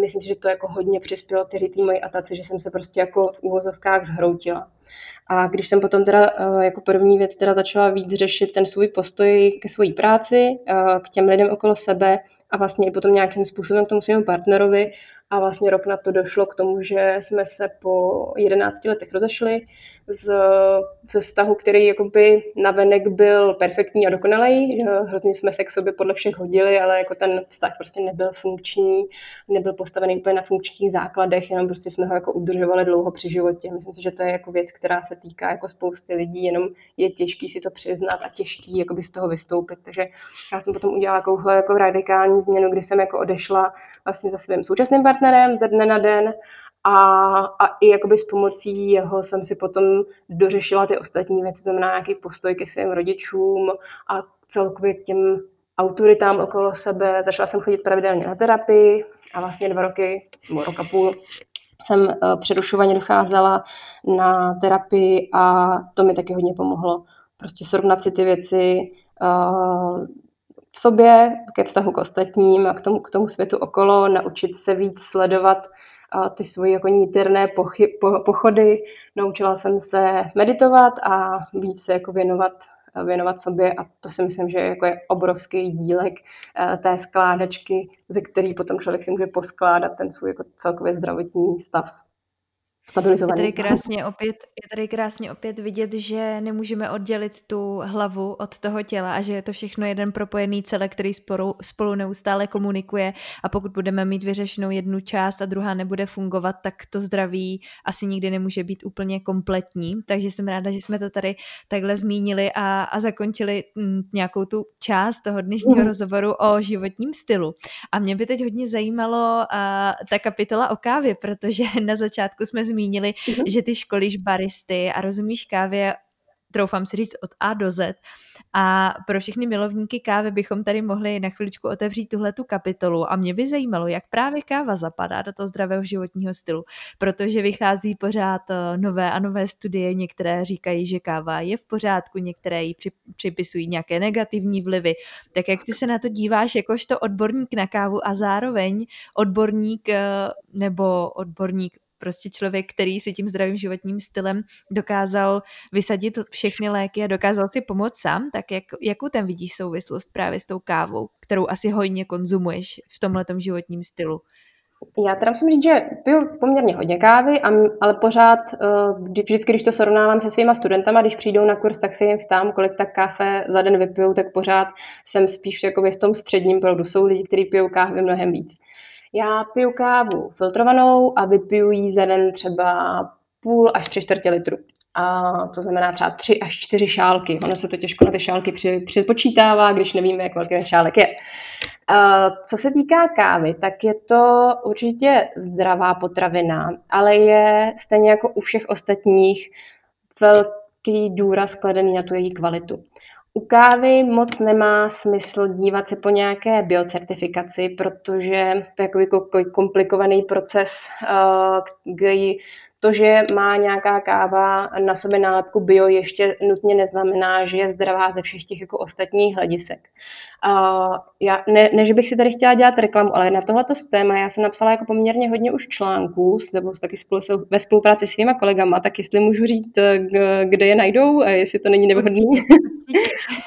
myslím si, že to jako hodně přispělo tedy té mojí atace, že jsem se prostě jako v úvozovkách zhroutila. A když jsem potom teda eh, jako první věc teda začala víc řešit ten svůj postoj ke své práci, eh, k těm lidem okolo sebe a vlastně i potom nějakým způsobem k tomu svému partnerovi, a vlastně rok na to došlo k tomu, že jsme se po 11 letech rozešli z, ze vztahu, který jakoby navenek byl perfektní a dokonalý. Hrozně jsme se k sobě podle všech hodili, ale jako ten vztah prostě nebyl funkční, nebyl postavený úplně na funkčních základech, jenom prostě jsme ho jako udržovali dlouho při životě. Myslím si, že to je jako věc, která se týká jako spousty lidí, jenom je těžký si to přiznat a těžký jakoby z toho vystoupit. Takže já jsem potom udělala jako radikální změnu, kdy jsem jako odešla vlastně za svým současným partnerem ze dne na den a, a i jakoby s pomocí jeho jsem si potom dořešila ty ostatní věci, to znamená nějaký postoj ke svým rodičům a celkově k těm autoritám okolo sebe. Začala jsem chodit pravidelně na terapii a vlastně dva roky, nebo rok a půl, jsem uh, přerušovaně docházela na terapii a to mi taky hodně pomohlo. Prostě srovnat si ty věci uh, v sobě, ke vztahu k ostatním a k tomu, k tomu světu okolo, naučit se víc sledovat ty svoje jako nítirné pochy, po, pochody. Naučila jsem se meditovat a víc se jako věnovat věnovat sobě a to si myslím, že jako je obrovský dílek té skládačky, ze který potom člověk si může poskládat ten svůj jako celkově zdravotní stav stabilizovaný. Je tady krásně opět, je tady krásně opět vidět, že nemůžeme oddělit tu hlavu od toho těla a že je to všechno jeden propojený celek, který spolu, spolu neustále komunikuje a pokud budeme mít vyřešenou jednu část a druhá nebude fungovat, tak to zdraví asi nikdy nemůže být úplně kompletní. Takže jsem ráda, že jsme to tady takhle zmínili a, a zakončili mm, nějakou tu část toho dnešního mm. rozhovoru o životním stylu. A mě by teď hodně zajímalo a, ta kapitola o kávě, protože na začátku jsme zmínili, mm-hmm. že ty školíš baristy a rozumíš kávě troufám si říct od A do Z. A pro všechny milovníky kávy bychom tady mohli na chviličku otevřít tuhle tu kapitolu a mě by zajímalo, jak právě káva zapadá do toho zdravého životního stylu, protože vychází pořád eh, nové a nové studie, některé říkají, že káva je v pořádku, některé ji připisují nějaké negativní vlivy. Tak jak ty se na to díváš jakožto odborník na kávu a zároveň odborník eh, nebo odborník prostě člověk, který si tím zdravým životním stylem dokázal vysadit všechny léky a dokázal si pomoct sám, tak jak, jakou ten vidíš souvislost právě s tou kávou, kterou asi hojně konzumuješ v tomhletom životním stylu? Já teda musím říct, že piju poměrně hodně kávy, ale pořád, eh, vždycky, když to srovnávám se svýma studentama, když přijdou na kurz, tak se jim ptám, kolik tak káfe za den vypijou, tak pořád jsem spíš jako v tom středním proudu. Jsou lidi, kteří pijou kávy mnohem víc. Já piju kávu filtrovanou a vypiju ji za den třeba půl až tři čtvrtě litru. A to znamená třeba tři až čtyři šálky. Ono se to těžko na ty šálky připočítává, když nevíme, jak velký ten šálek je. A co se týká kávy, tak je to určitě zdravá potravina, ale je stejně jako u všech ostatních velký důraz kladený na tu její kvalitu. U kávy moc nemá smysl dívat se po nějaké biocertifikaci, protože to je takový komplikovaný proces, eh, který to, že má nějaká káva na sobě nálepku bio, ještě nutně neznamená, že je zdravá ze všech těch jako ostatních hledisek. A já, ne, ne, že bych si tady chtěla dělat reklamu, ale na tohleto téma já jsem napsala jako poměrně hodně už článků, nebo taky spolu, ve spolupráci s svýma kolegama, tak jestli můžu říct, kde je najdou a jestli to není nevhodný.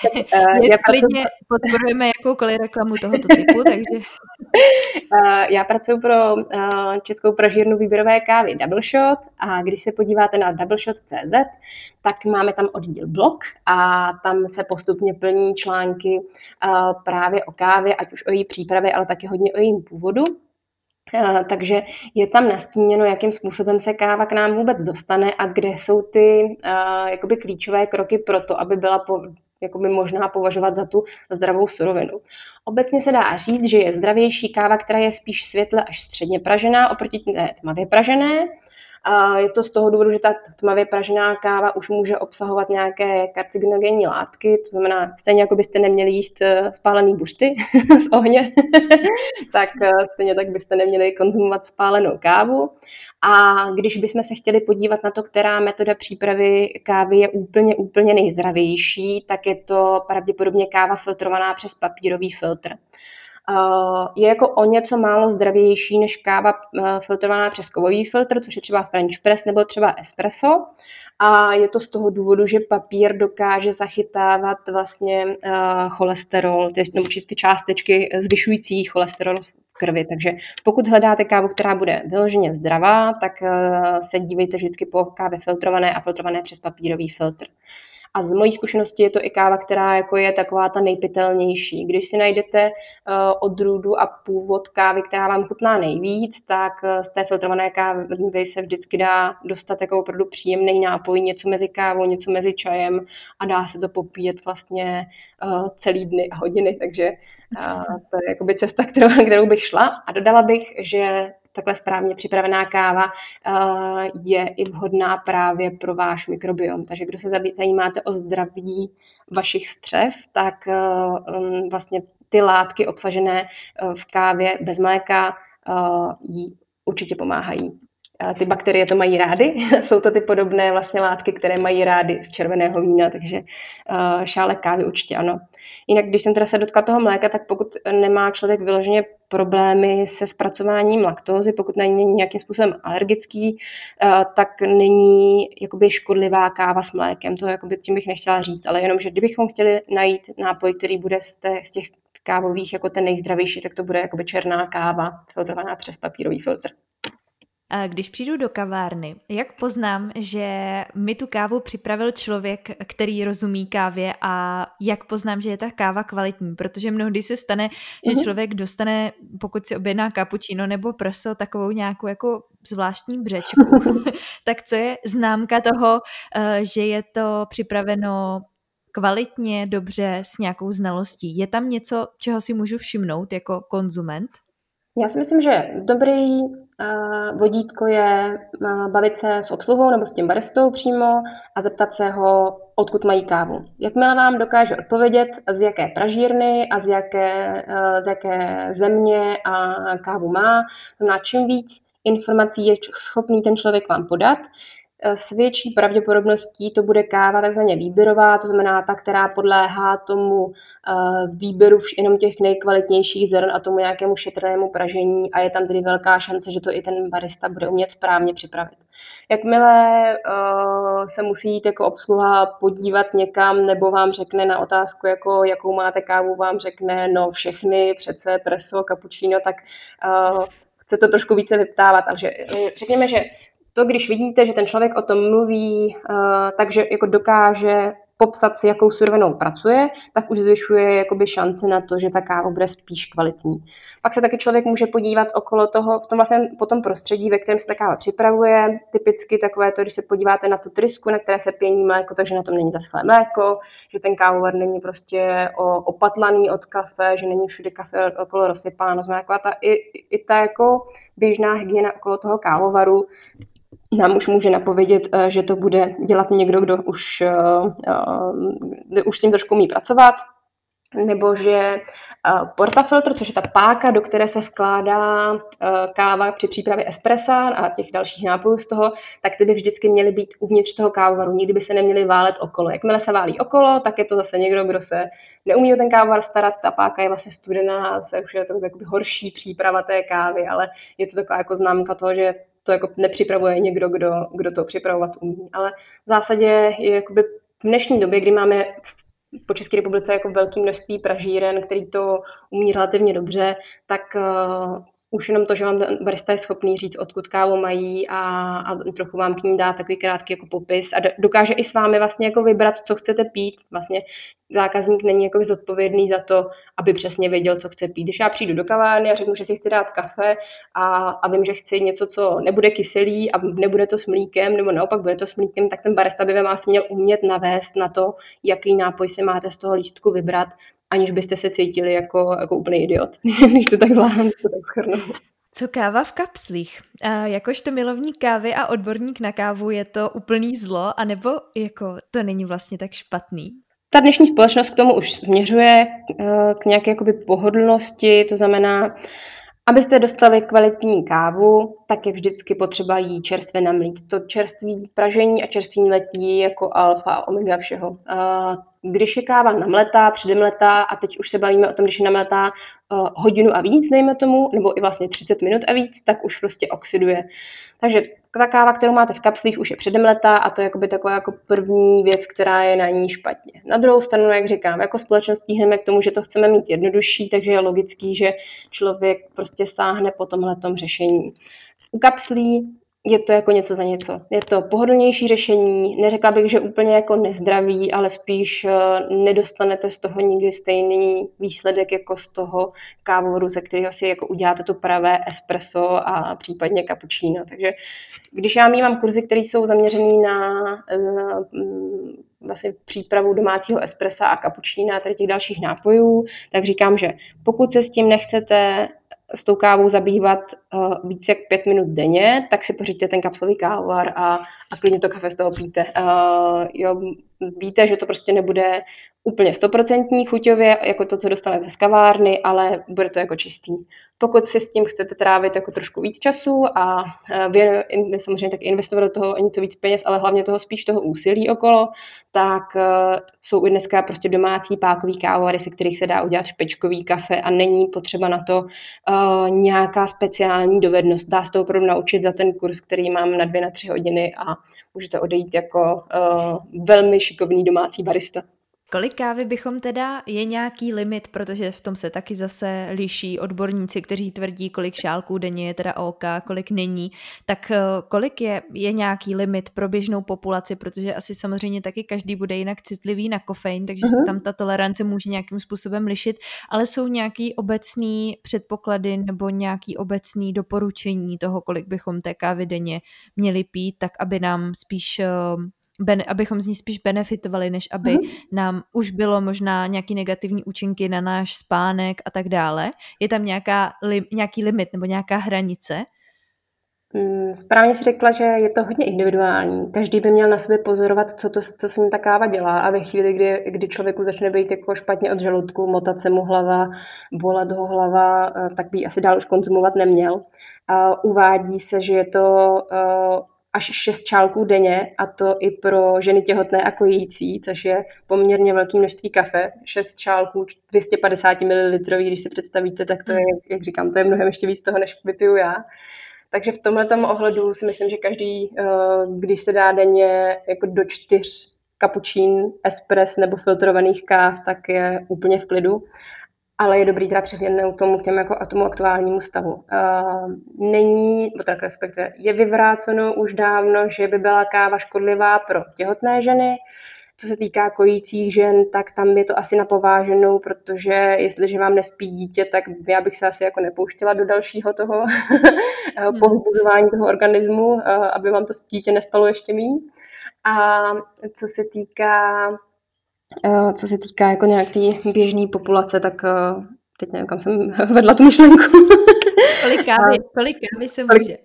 tak, uh, já klidně pracuji... podporujeme jakoukoliv reklamu tohoto typu, takže... uh, já pracuji pro uh, Českou pražírnu výběrové kávy Double Shot a když se podíváte na doubleshot.cz, tak máme tam oddíl blog a tam se postupně plní články uh, právě o kávě, ať už o její přípravě, ale taky hodně o jejím původu. Uh, takže je tam nastíněno, jakým způsobem se káva k nám vůbec dostane a kde jsou ty uh, jakoby klíčové kroky pro to, aby byla po, jakoby možná považovat za tu zdravou surovinu. Obecně se dá říct, že je zdravější káva, která je spíš světle až středně pražená oproti tmavě pražené. Je to z toho důvodu, že ta tmavě pražená káva už může obsahovat nějaké karcinogenní látky, to znamená, stejně jako byste neměli jíst eh, spálený bušty z ohně, tak eh, stejně tak byste neměli konzumovat spálenou kávu. A když bychom se chtěli podívat na to, která metoda přípravy kávy je úplně, úplně nejzdravější, tak je to pravděpodobně káva filtrovaná přes papírový filtr. Je jako o něco málo zdravější než káva filtrovaná přes kovový filtr, což je třeba French press nebo třeba espresso. A je to z toho důvodu, že papír dokáže zachytávat vlastně cholesterol, ty, nebo ty částečky zvyšující cholesterol v krvi. Takže pokud hledáte kávu, která bude vyloženě zdravá, tak se dívejte vždycky po kávě filtrované a filtrované přes papírový filtr. A z mojí zkušenosti je to i káva, která jako je taková ta nejpitelnější. Když si najdete uh, odrůdu a původ kávy, která vám chutná nejvíc, tak uh, z té filtrované kávy se vždycky dá dostat jako opravdu příjemný nápoj, něco mezi kávou, něco mezi čajem a dá se to popíjet vlastně uh, celý dny a hodiny, takže to je jakoby cesta, kterou, kterou bych šla. A dodala bych, že takhle správně připravená káva eh, je i vhodná právě pro váš mikrobiom. Takže kdo se zajímáte o zdraví vašich střev, tak eh, mm, vlastně ty látky obsažené eh, v kávě bez mléka jí určitě pomáhají. Ty bakterie to mají rády, jsou to ty podobné vlastně látky, které mají rády z červeného vína, takže šálek kávy určitě ano. Jinak, když jsem teda se dotkla toho mléka, tak pokud nemá člověk vyloženě problémy se zpracováním laktózy, pokud není nějakým způsobem alergický, eh, tak není jakoby škodlivá káva s mlékem. To jakoby tím bych nechtěla říct, ale jenom, že kdybychom chtěli najít nápoj, který bude z, té, z těch kávových jako ten nejzdravější, tak to bude jakoby černá káva filtrovaná přes papírový filtr. Když přijdu do kavárny, jak poznám, že mi tu kávu připravil člověk, který rozumí kávě a jak poznám, že je ta káva kvalitní? Protože mnohdy se stane, že uh-huh. člověk dostane, pokud si objedná kapučino nebo preso, takovou nějakou jako zvláštní břečku. tak co je známka toho, eh, že je to připraveno kvalitně, dobře, s nějakou znalostí? Je tam něco, čeho si můžu všimnout jako konzument? Já si myslím, že dobrý vodítko je bavit se s obsluhou nebo s tím baristou přímo a zeptat se ho, odkud mají kávu. Jakmile vám dokáže odpovědět, z jaké pražírny a z jaké, z jaké země a kávu má, to na čím víc informací je schopný ten člověk vám podat, Eh, s větší pravděpodobností to bude káva takzvaně výběrová, to znamená ta, která podléhá tomu eh, výběru jenom těch nejkvalitnějších zrn a tomu nějakému šetrnému pražení a je tam tedy velká šance, že to i ten barista bude umět správně připravit. Jakmile uh, se musí jít jako obsluha podívat někam nebo vám řekne na otázku, jako, jakou máte kávu, vám řekne no všechny, přece preso, cappuccino, tak chce to trošku více vyptávat. Takže řekněme, že to, když vidíte, že ten člověk o tom mluví, uh, takže jako dokáže popsat si, jakou surovinou pracuje, tak už zvyšuje jakoby šance na to, že ta káva bude spíš kvalitní. Pak se taky člověk může podívat okolo toho, v tom vlastně po tom prostředí, ve kterém se ta káva připravuje. Typicky takové to, když se podíváte na tu trysku, na které se pění mléko, takže na tom není zaschlé mléko, že ten kávovar není prostě opatlaný od kafe, že není všude kafe okolo rozsypáno. Znamená, ta, i, i ta jako běžná hygiena okolo toho kávovaru nám už může napovědět, eh, že to bude dělat někdo, kdo už, uh, už s tím trošku umí pracovat, nebo že portafiltr, což je ta páka, do které se vkládá káva při přípravě espressa a těch dalších nápojů z toho, tak ty by vždycky měly být uvnitř toho kávovaru, nikdy by se neměly válet okolo. Jakmile se válí okolo, tak je to zase někdo, kdo se neumí o ten kávovar starat, ta páka je vlastně studená, se už je to horší příprava té kávy, ale je to taková jako známka toho, že to jako nepřipravuje někdo, kdo, kdo to připravovat umí. Ale v zásadě je jakoby v dnešní době, kdy máme po České republice jako velké množství pražíren, který to umí relativně dobře, tak uh, už jenom to, že vám ten barista je schopný říct, odkud kávu mají a, a trochu vám k ní dá takový krátký jako popis a dokáže i s vámi vlastně jako vybrat, co chcete pít. Vlastně zákazník není jako zodpovědný za to, aby přesně věděl, co chce pít. Když já přijdu do kavárny a řeknu, že si chci dát kafe a, a vím, že chci něco, co nebude kyselý a nebude to s mlíkem, nebo naopak bude to s mlíkem, tak ten barista by vás měl umět navést na to, jaký nápoj si máte z toho lístku vybrat, aniž byste se cítili jako, jako úplný idiot, když to tak zvládnu, to tak schrnu. Co káva v kapslích? A jakožto milovník kávy a odborník na kávu je to úplný zlo, anebo jako to není vlastně tak špatný? Ta dnešní společnost k tomu už směřuje eh, k nějaké jakoby pohodlnosti, to znamená, abyste dostali kvalitní kávu, tak je vždycky potřeba jí čerstvě namlít. To čerství pražení a čerstvý mletí jako alfa a omega všeho. Když je káva namletá, předemletá a teď už se bavíme o tom, když je namletá uh, hodinu a víc, dejme tomu, nebo i vlastně 30 minut a víc, tak už prostě oxiduje. Takže ta káva, kterou máte v kapslích, už je předemletá a to je jakoby taková jako první věc, která je na ní špatně. Na druhou stranu, jak říkám, jako společnost jdeme k tomu, že to chceme mít jednodušší, takže je logický, že člověk prostě sáhne po tomhle řešení. U kapslí je to jako něco za něco. Je to pohodlnější řešení, neřekla bych, že úplně jako nezdravý, ale spíš uh, nedostanete z toho nikdy stejný výsledek jako z toho kávovodu, ze kterého si jako uděláte to pravé espresso a případně cappuccino. Takže když já mývám kurzy, které jsou zaměřené na uh, vlastně přípravu domácího espressa a cappuccina a tady těch dalších nápojů, tak říkám, že pokud se s tím nechcete s tou kávou zabývat uh, více jak pět minut denně, tak si pořiďte ten kapslový kávovar a, a klidně to kafe z toho píte. Uh, jo, víte, že to prostě nebude úplně stoprocentní chuťově, jako to, co dostanete z kavárny, ale bude to jako čistý. Pokud si s tím chcete trávit jako trošku víc času a vě, samozřejmě tak investovat do toho něco víc peněz, ale hlavně toho spíš toho úsilí okolo, tak jsou i dneska prostě domácí pákový kávovary, se kterých se dá udělat špečkový kafe a není potřeba na to uh, nějaká speciální dovednost. Dá se to opravdu naučit za ten kurz, který mám na dvě, na tři hodiny a můžete odejít jako uh, velmi šikovný domácí barista. Kolik kávy bychom teda, je nějaký limit, protože v tom se taky zase liší odborníci, kteří tvrdí, kolik šálků denně je teda OK, kolik není, tak eh, kolik je, je nějaký limit pro běžnou populaci, protože asi samozřejmě taky každý bude jinak citlivý na kofein, takže uh-huh. se mhm. tam ta tolerance může nějakým způsobem lišit, ale jsou nějaký obecný předpoklady nebo nějaký obecný doporučení toho, kolik bychom té kávy denně měli pít, tak aby nám spíš eh, ben, abychom z ní spíš benefitovali, než aby hmm. nám už bylo možná nějaký negativní účinky na náš spánek a tak dále. Je tam nějaká, li, nějaký limit nebo nějaká hranice? Mm, správně si řekla, že je to hodně individuální. Každý by měl na sobě pozorovat, co, to, co s ním ta káva dělá a ve chvíli, kdy, kdy člověku začne být jako špatně od žaludku, motat se mu hlava, bolet ho hlava, eh, tak by asi dál už konzumovat neměl. A uvádí se, že je to uh, až 6 čálků denně a to i pro ženy těhotné a kojící, což je poměrně velké množství kafe. 6 čálků 250 ml, když si představíte, tak to je, hmm. jak říkám, to je mnohem ještě víc toho, než vypiju já. Takže v tomhle ohledu si myslím, že každý, eh, když se dá denně jako do čtyř kapučín, espres nebo filtrovaných káv, tak je úplně v klidu ale je dobrý teda přihlednout tomu k těm jako tomu aktuálnímu stavu. Uh, není, tak respektive, je vyvráceno už dávno, že by byla káva škodlivá pro těhotné ženy, co se týká kojících žen, tak tam je to asi napováženou, protože jestliže vám nespí dítě, tak já bych se asi jako nepouštěla do dalšího toho hmm. povzbuzování toho organismu, aby vám to dítě nespalo ještě méně. A co se týká Eh, co se týká jako nějak té běžné populace, tak eh, teď nevím, kam jsem vedla tu myšlenku. Kolik kávy, kolik kávy se může?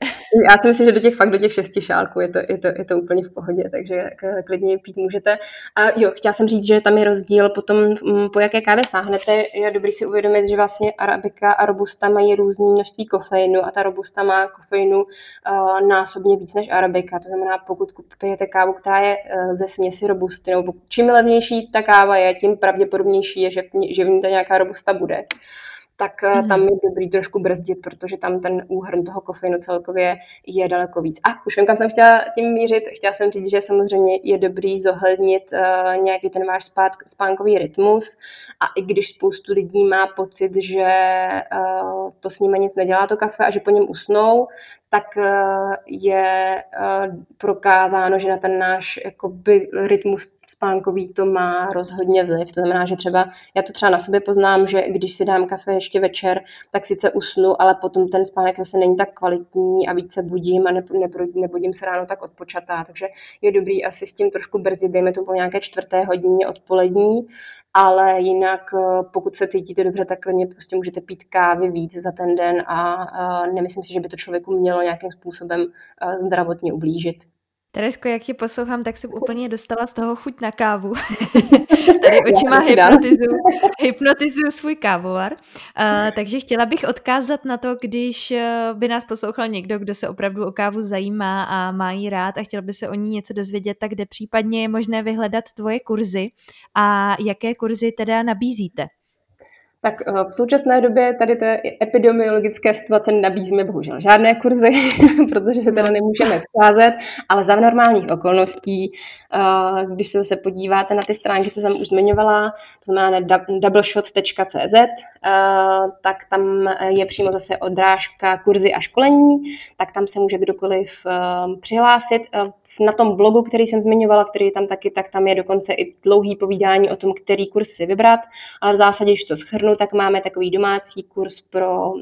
Já si myslím, že do těch fakt do těch šesti šálků je to, je to, je to úplně v pohodě, takže klidně pít můžete. A jo, chtěla jsem říct, že tam je rozdíl potom, mm, po jaké kávě sáhnete. Je dobrý si uvědomit, že vlastně arabika a robusta mají různé množství kofeinu a ta robusta má kofeinu uh, násobně víc než arabika. To znamená, pokud kupujete kávu, která je uh, ze směsi robusty, nebo čím levnější ta káva je, tím pravděpodobnější je, že v ní, že v ní ta nějaká robusta bude tak mm. tam je dobrý trošku brzdit, protože tam ten úhrn toho kofeinu celkově je daleko víc. A už vím, kam jsem chtěla tím mířit. Chtěla jsem říct, že samozřejmě je dobrý zohlednit uh, nějaký ten váš spát, spánkový rytmus a i když spoustu lidí má pocit, že uh, to s nimi nic nedělá to kafe a že po něm usnou, tak eh, je eh, prokázáno, že na ten náš jakoby, rytmus spánkový to má rozhodně vliv. To znamená, že třeba, já to třeba na sobě poznám, že když si dám kafe ještě večer, tak sice usnu, ale potom ten spánek se není tak kvalitní a více budím a nebudím se ráno tak odpočatá. Takže je dobrý asi s tím trošku brzdit, dejme to po nějaké čtvrté hodině odpolední ale jinak eh, pokud se cítíte dobře, tak klidně prostě můžete pít kávy víc za ten den a nemyslím si, že by to člověku mělo nějakým způsobem eh, zdravotně ublížit. Teresko, jak tě poslouchám, tak jsem úplně dostala z toho chuť na kávu. Tady očima hypnotizuju, hypnotizuju svůj kávovar. Uh, takže chtěla bych odkázat na to, když eh, by nás poslouchal někdo, kdo se opravdu o kávu zajímá a má jí rád a chtěl by se o ní něco dozvědět, tak kde případně je možné vyhledat tvoje kurzy a jaké kurzy teda nabízíte? Tak eh, v současné době tady té epidemiologické situace nabízíme bohužel žádné kurzy, protože se teda nemůžeme scházet, ale za normálních okolností, eh, když se zase podíváte na ty stránky, co jsem už zmiňovala, to znamená doubleshot.cz, eh, tak tam je přímo zase odrážka kurzy a školení, tak tam se může kdokoliv přihlásit. Na tom blogu, který jsem zmiňovala, který je tam taky, tak tam je dokonce i dlouhý povídání o tom, který kurz si vybrat, ale v zásadě, když to schrnu, tak máme takový domácí kurz pro uh,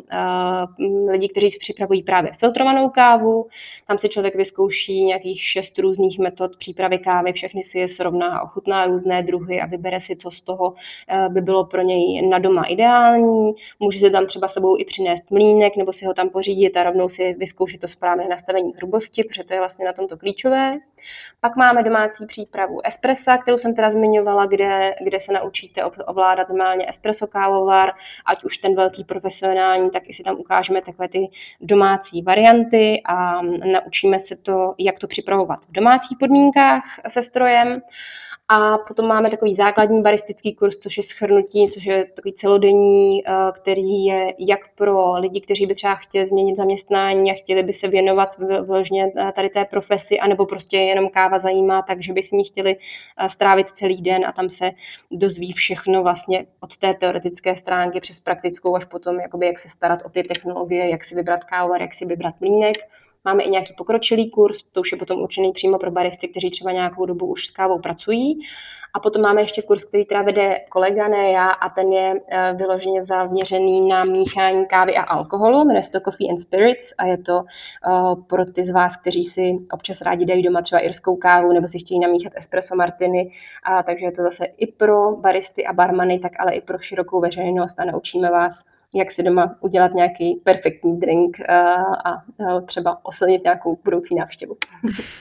lidi, kteří si připravují právě filtrovanou kávu. Tam si člověk vyzkouší nějakých šest různých metod přípravy kávy, všechny si je srovná a ochutná různé druhy a vybere si, co z toho uh, by bylo pro něj na doma ideální. Může se tam třeba sebou i přinést mlínek nebo si ho tam pořídit a rovnou si vyzkoušet to správné nastavení hrubosti, protože to je vlastně na tomto klíčové. Pak máme domácí přípravu espressa, kterou jsem teda zmiňovala, kde, kde se naučíte ovládat normálně espresso kávovar, ať už ten velký profesionální, tak i si tam ukážeme takové ty domácí varianty a naučíme se to, jak to připravovat v domácích podmínkách se strojem. A potom máme takový základní baristický kurz, což je schrnutí, což je takový celodenní, eh, který je jak pro lidi, kteří by třeba chtěli změnit zaměstnání a chtěli by se věnovat vložně eh, tady té profesi, anebo prostě jenom káva zajímá, takže by s ní chtěli eh, strávit celý den a tam se dozví všechno vlastně od té teoretické stránky přes praktickou až potom, jakoby jak se starat o ty technologie, jak si vybrat kávovar, jak si vybrat mlínek. Máme i nějaký pokročilý kurz, to už je potom určený přímo pro baristy, kteří třeba nějakou dobu už s kávou pracují. A potom máme ještě kurz, který teda vede kolega, ne já, a ten je eh, vyloženě zaměřený na míchání kávy a alkoholu. Jmenuje se to Coffee and Spirits a je to uh, pro ty z vás, kteří si občas rádi dají doma třeba irskou kávu nebo si chtějí namíchat espresso martiny. A takže je to zase i pro baristy a barmany, tak ale i pro širokou veřejnost a naučíme vás jak si doma udělat nějaký perfektní drink eh, a eh, třeba oslnit nějakou budoucí návštěvu.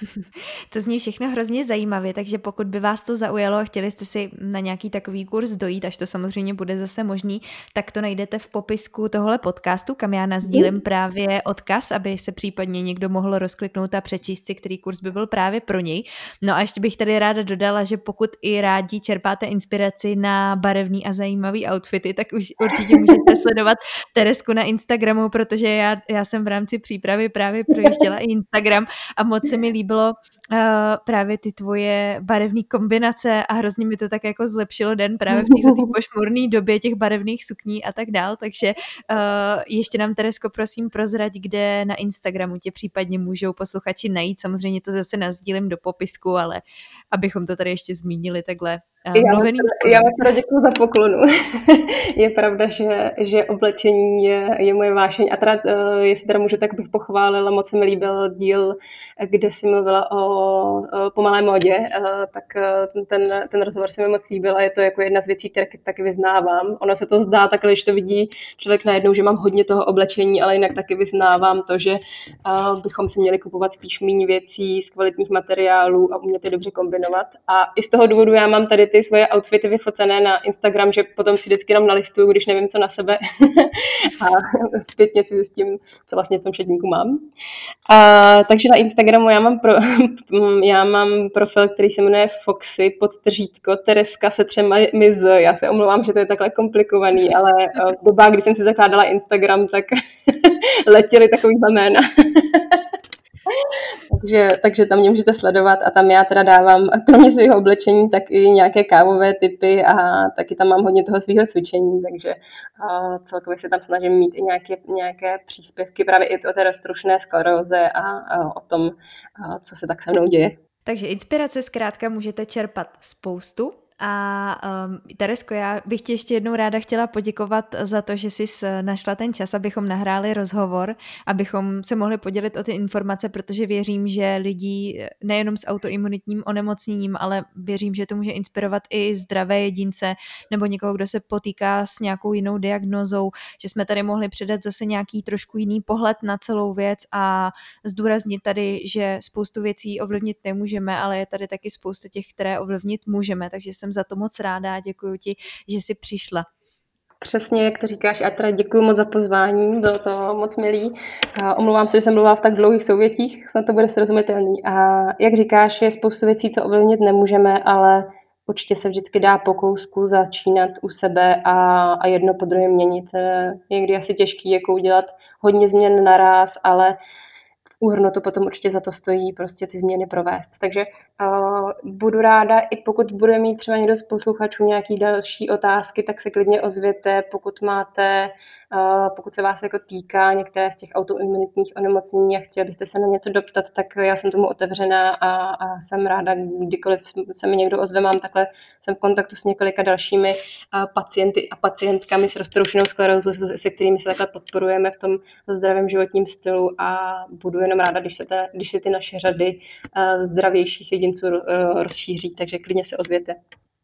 to zní všechno hrozně zajímavě, takže pokud by vás to zaujalo a chtěli jste si na nějaký takový kurz dojít, až to samozřejmě bude zase možný, tak to najdete v popisku tohle podcastu, kam já nazdílím mm. právě odkaz, aby se případně někdo mohl rozkliknout a přečíst si, který kurz by byl právě pro něj. No a ještě bych tady ráda dodala, že pokud i rádi čerpáte inspiraci na barevný a zajímavý outfity, tak už určitě můžete sledovat sledovat Teresku na Instagramu, protože já, já jsem v rámci přípravy právě projížděla i Instagram a moc se mi líbilo uh, právě ty tvoje barevné kombinace a hrozně mi to tak jako zlepšilo den právě v této pošmurné době těch barevných sukní a tak dál, takže uh, ještě nám Teresko prosím prozrať, kde na Instagramu tě případně můžou posluchači najít, samozřejmě to zase nazdílím do popisku, ale abychom to tady ještě zmínili takhle já mluvený Já vám děkuji za poklonu. je pravda, že, že oblečení je, je moje vášeň. A teda, uh, jestli teda můžu, tak bych pochválila, moc se mi líbil díl, kde jsi mluvila o, o pomalé modě, uh, tak ten, ten rozhovor se mi moc líbil a je to jako jedna z věcí, které taky vyznávám. Ono se to zdá takhle, když to vidí člověk najednou, že mám hodně toho oblečení, ale jinak taky vyznávám to, že bychom si měli kupovat spíš méně věcí z kvalitních materiálů a umět je dobře kombinovat. A i z toho důvodu já mám tady ty svoje outfity vyfocené na Instagram, že potom si vždycky jenom nalistuju, když nevím, co na sebe a zpětně si zjistím, co vlastně v tom šedníku mám. A, takže na Instagramu já mám, pro, já mám profil, který se jmenuje Foxy, podtržítko, Tereska se třema miz. Já se omlouvám, že to je takhle komplikovaný, ale eh, v dobách, kdy jsem si zakládala Instagram, tak letěly takovýhle jména. Takže, takže tam mě můžete sledovat a tam já teda dávám kromě svého oblečení tak i nějaké kávové typy a taky tam mám hodně toho svého cvičení, takže a celkově se tam snažím mít i nějaké, nějaké příspěvky právě i o té roztrušné skleróze a, a o tom, a co se tak se mnou děje. Takže inspirace zkrátka můžete čerpat spoustu a um, Teresko, já bych ti ještě jednou ráda chtěla poděkovat za to, že jsi našla ten čas, abychom nahráli rozhovor, abychom se mohli podělit o ty informace, protože věřím, že lidí nejenom s autoimunitním onemocněním, ale věřím, že to může inspirovat i zdravé jedince nebo někoho, kdo se potýká s nějakou jinou diagnozou, že jsme tady mohli předat zase nějaký trošku jiný pohled na celou věc a zdůraznit tady, že spoustu věcí ovlivnit nemůžeme, ale je tady taky spousta těch, které ovlivnit můžeme, takže jsem jsem za to moc ráda a děkuji ti, že jsi přišla. Přesně, jak to říkáš, a teda děkuji moc za pozvání, bylo to moc milý. A omlouvám se, že jsem mluvila v tak dlouhých souvětích, snad to bude srozumitelný. A jak říkáš, je spoustu věcí, co ovlivnit nemůžeme, ale určitě se vždycky dá po kousku začínat u sebe a, a jedno po druhém měnit. Někdy asi těžký jako udělat hodně změn naraz, ale úhrnu to potom určitě za to stojí prostě ty změny provést. Takže uh, budu ráda, i pokud bude mít třeba někdo z posluchačů nějaký další otázky, tak se klidně ozvěte, pokud máte, uh, pokud se vás jako týká některé z těch autoimunitních onemocnění a chtěli byste se na něco doptat, tak já jsem tomu otevřená a, a jsem ráda, kdykoliv se mi někdo ozve, mám takhle, jsem v kontaktu s několika dalšími uh, pacienty a pacientkami s roztroušenou sklerózou, se kterými se takhle podporujeme v tom zdravém životním stylu a budu jenom ráda, když se, ta, když se ty naše řady zdravějších jedinců uh, rozšíří, takže klidně se ozvěte.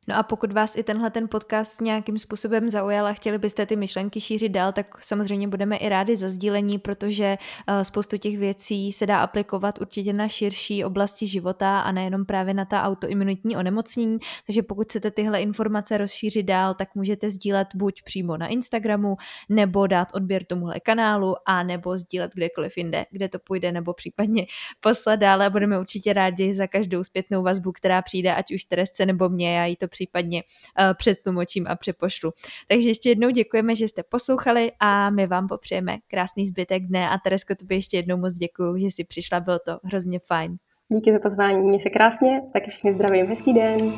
No a pokud vás i tenhle ten podcast nějakým způsobem zaujal a chtěli byste ty myšlenky šířit dál, tak samozřejmě budeme i rádi za sdílení, protože eh, spoustu těch věcí se dá aplikovat určitě na širší oblasti života a nejenom právě na ta autoimunitní onemocnění. Takže pokud chcete tyhle informace rozšířit dál, tak můžete sdílet buď přímo na Instagramu, nebo dát odběr tomuhle kanálu, a nebo sdílet kdekoliv jinde, kde to půjde, nebo případně poslat dále. Budeme určitě rádi za každou zpětnou vazbu, která přijde, ať už Teresce nebo mě, já jí to případně uh, přetlumočím a přepošlu. Takže ještě jednou děkujeme, že jste poslouchali a my vám popřejeme krásný zbytek dne a Teresko, tobě ještě jednou moc děkuji, že jsi přišla, bylo to hrozně fajn. Díky za pozvání, měj se krásně, taky všichni zdravím, hezký den.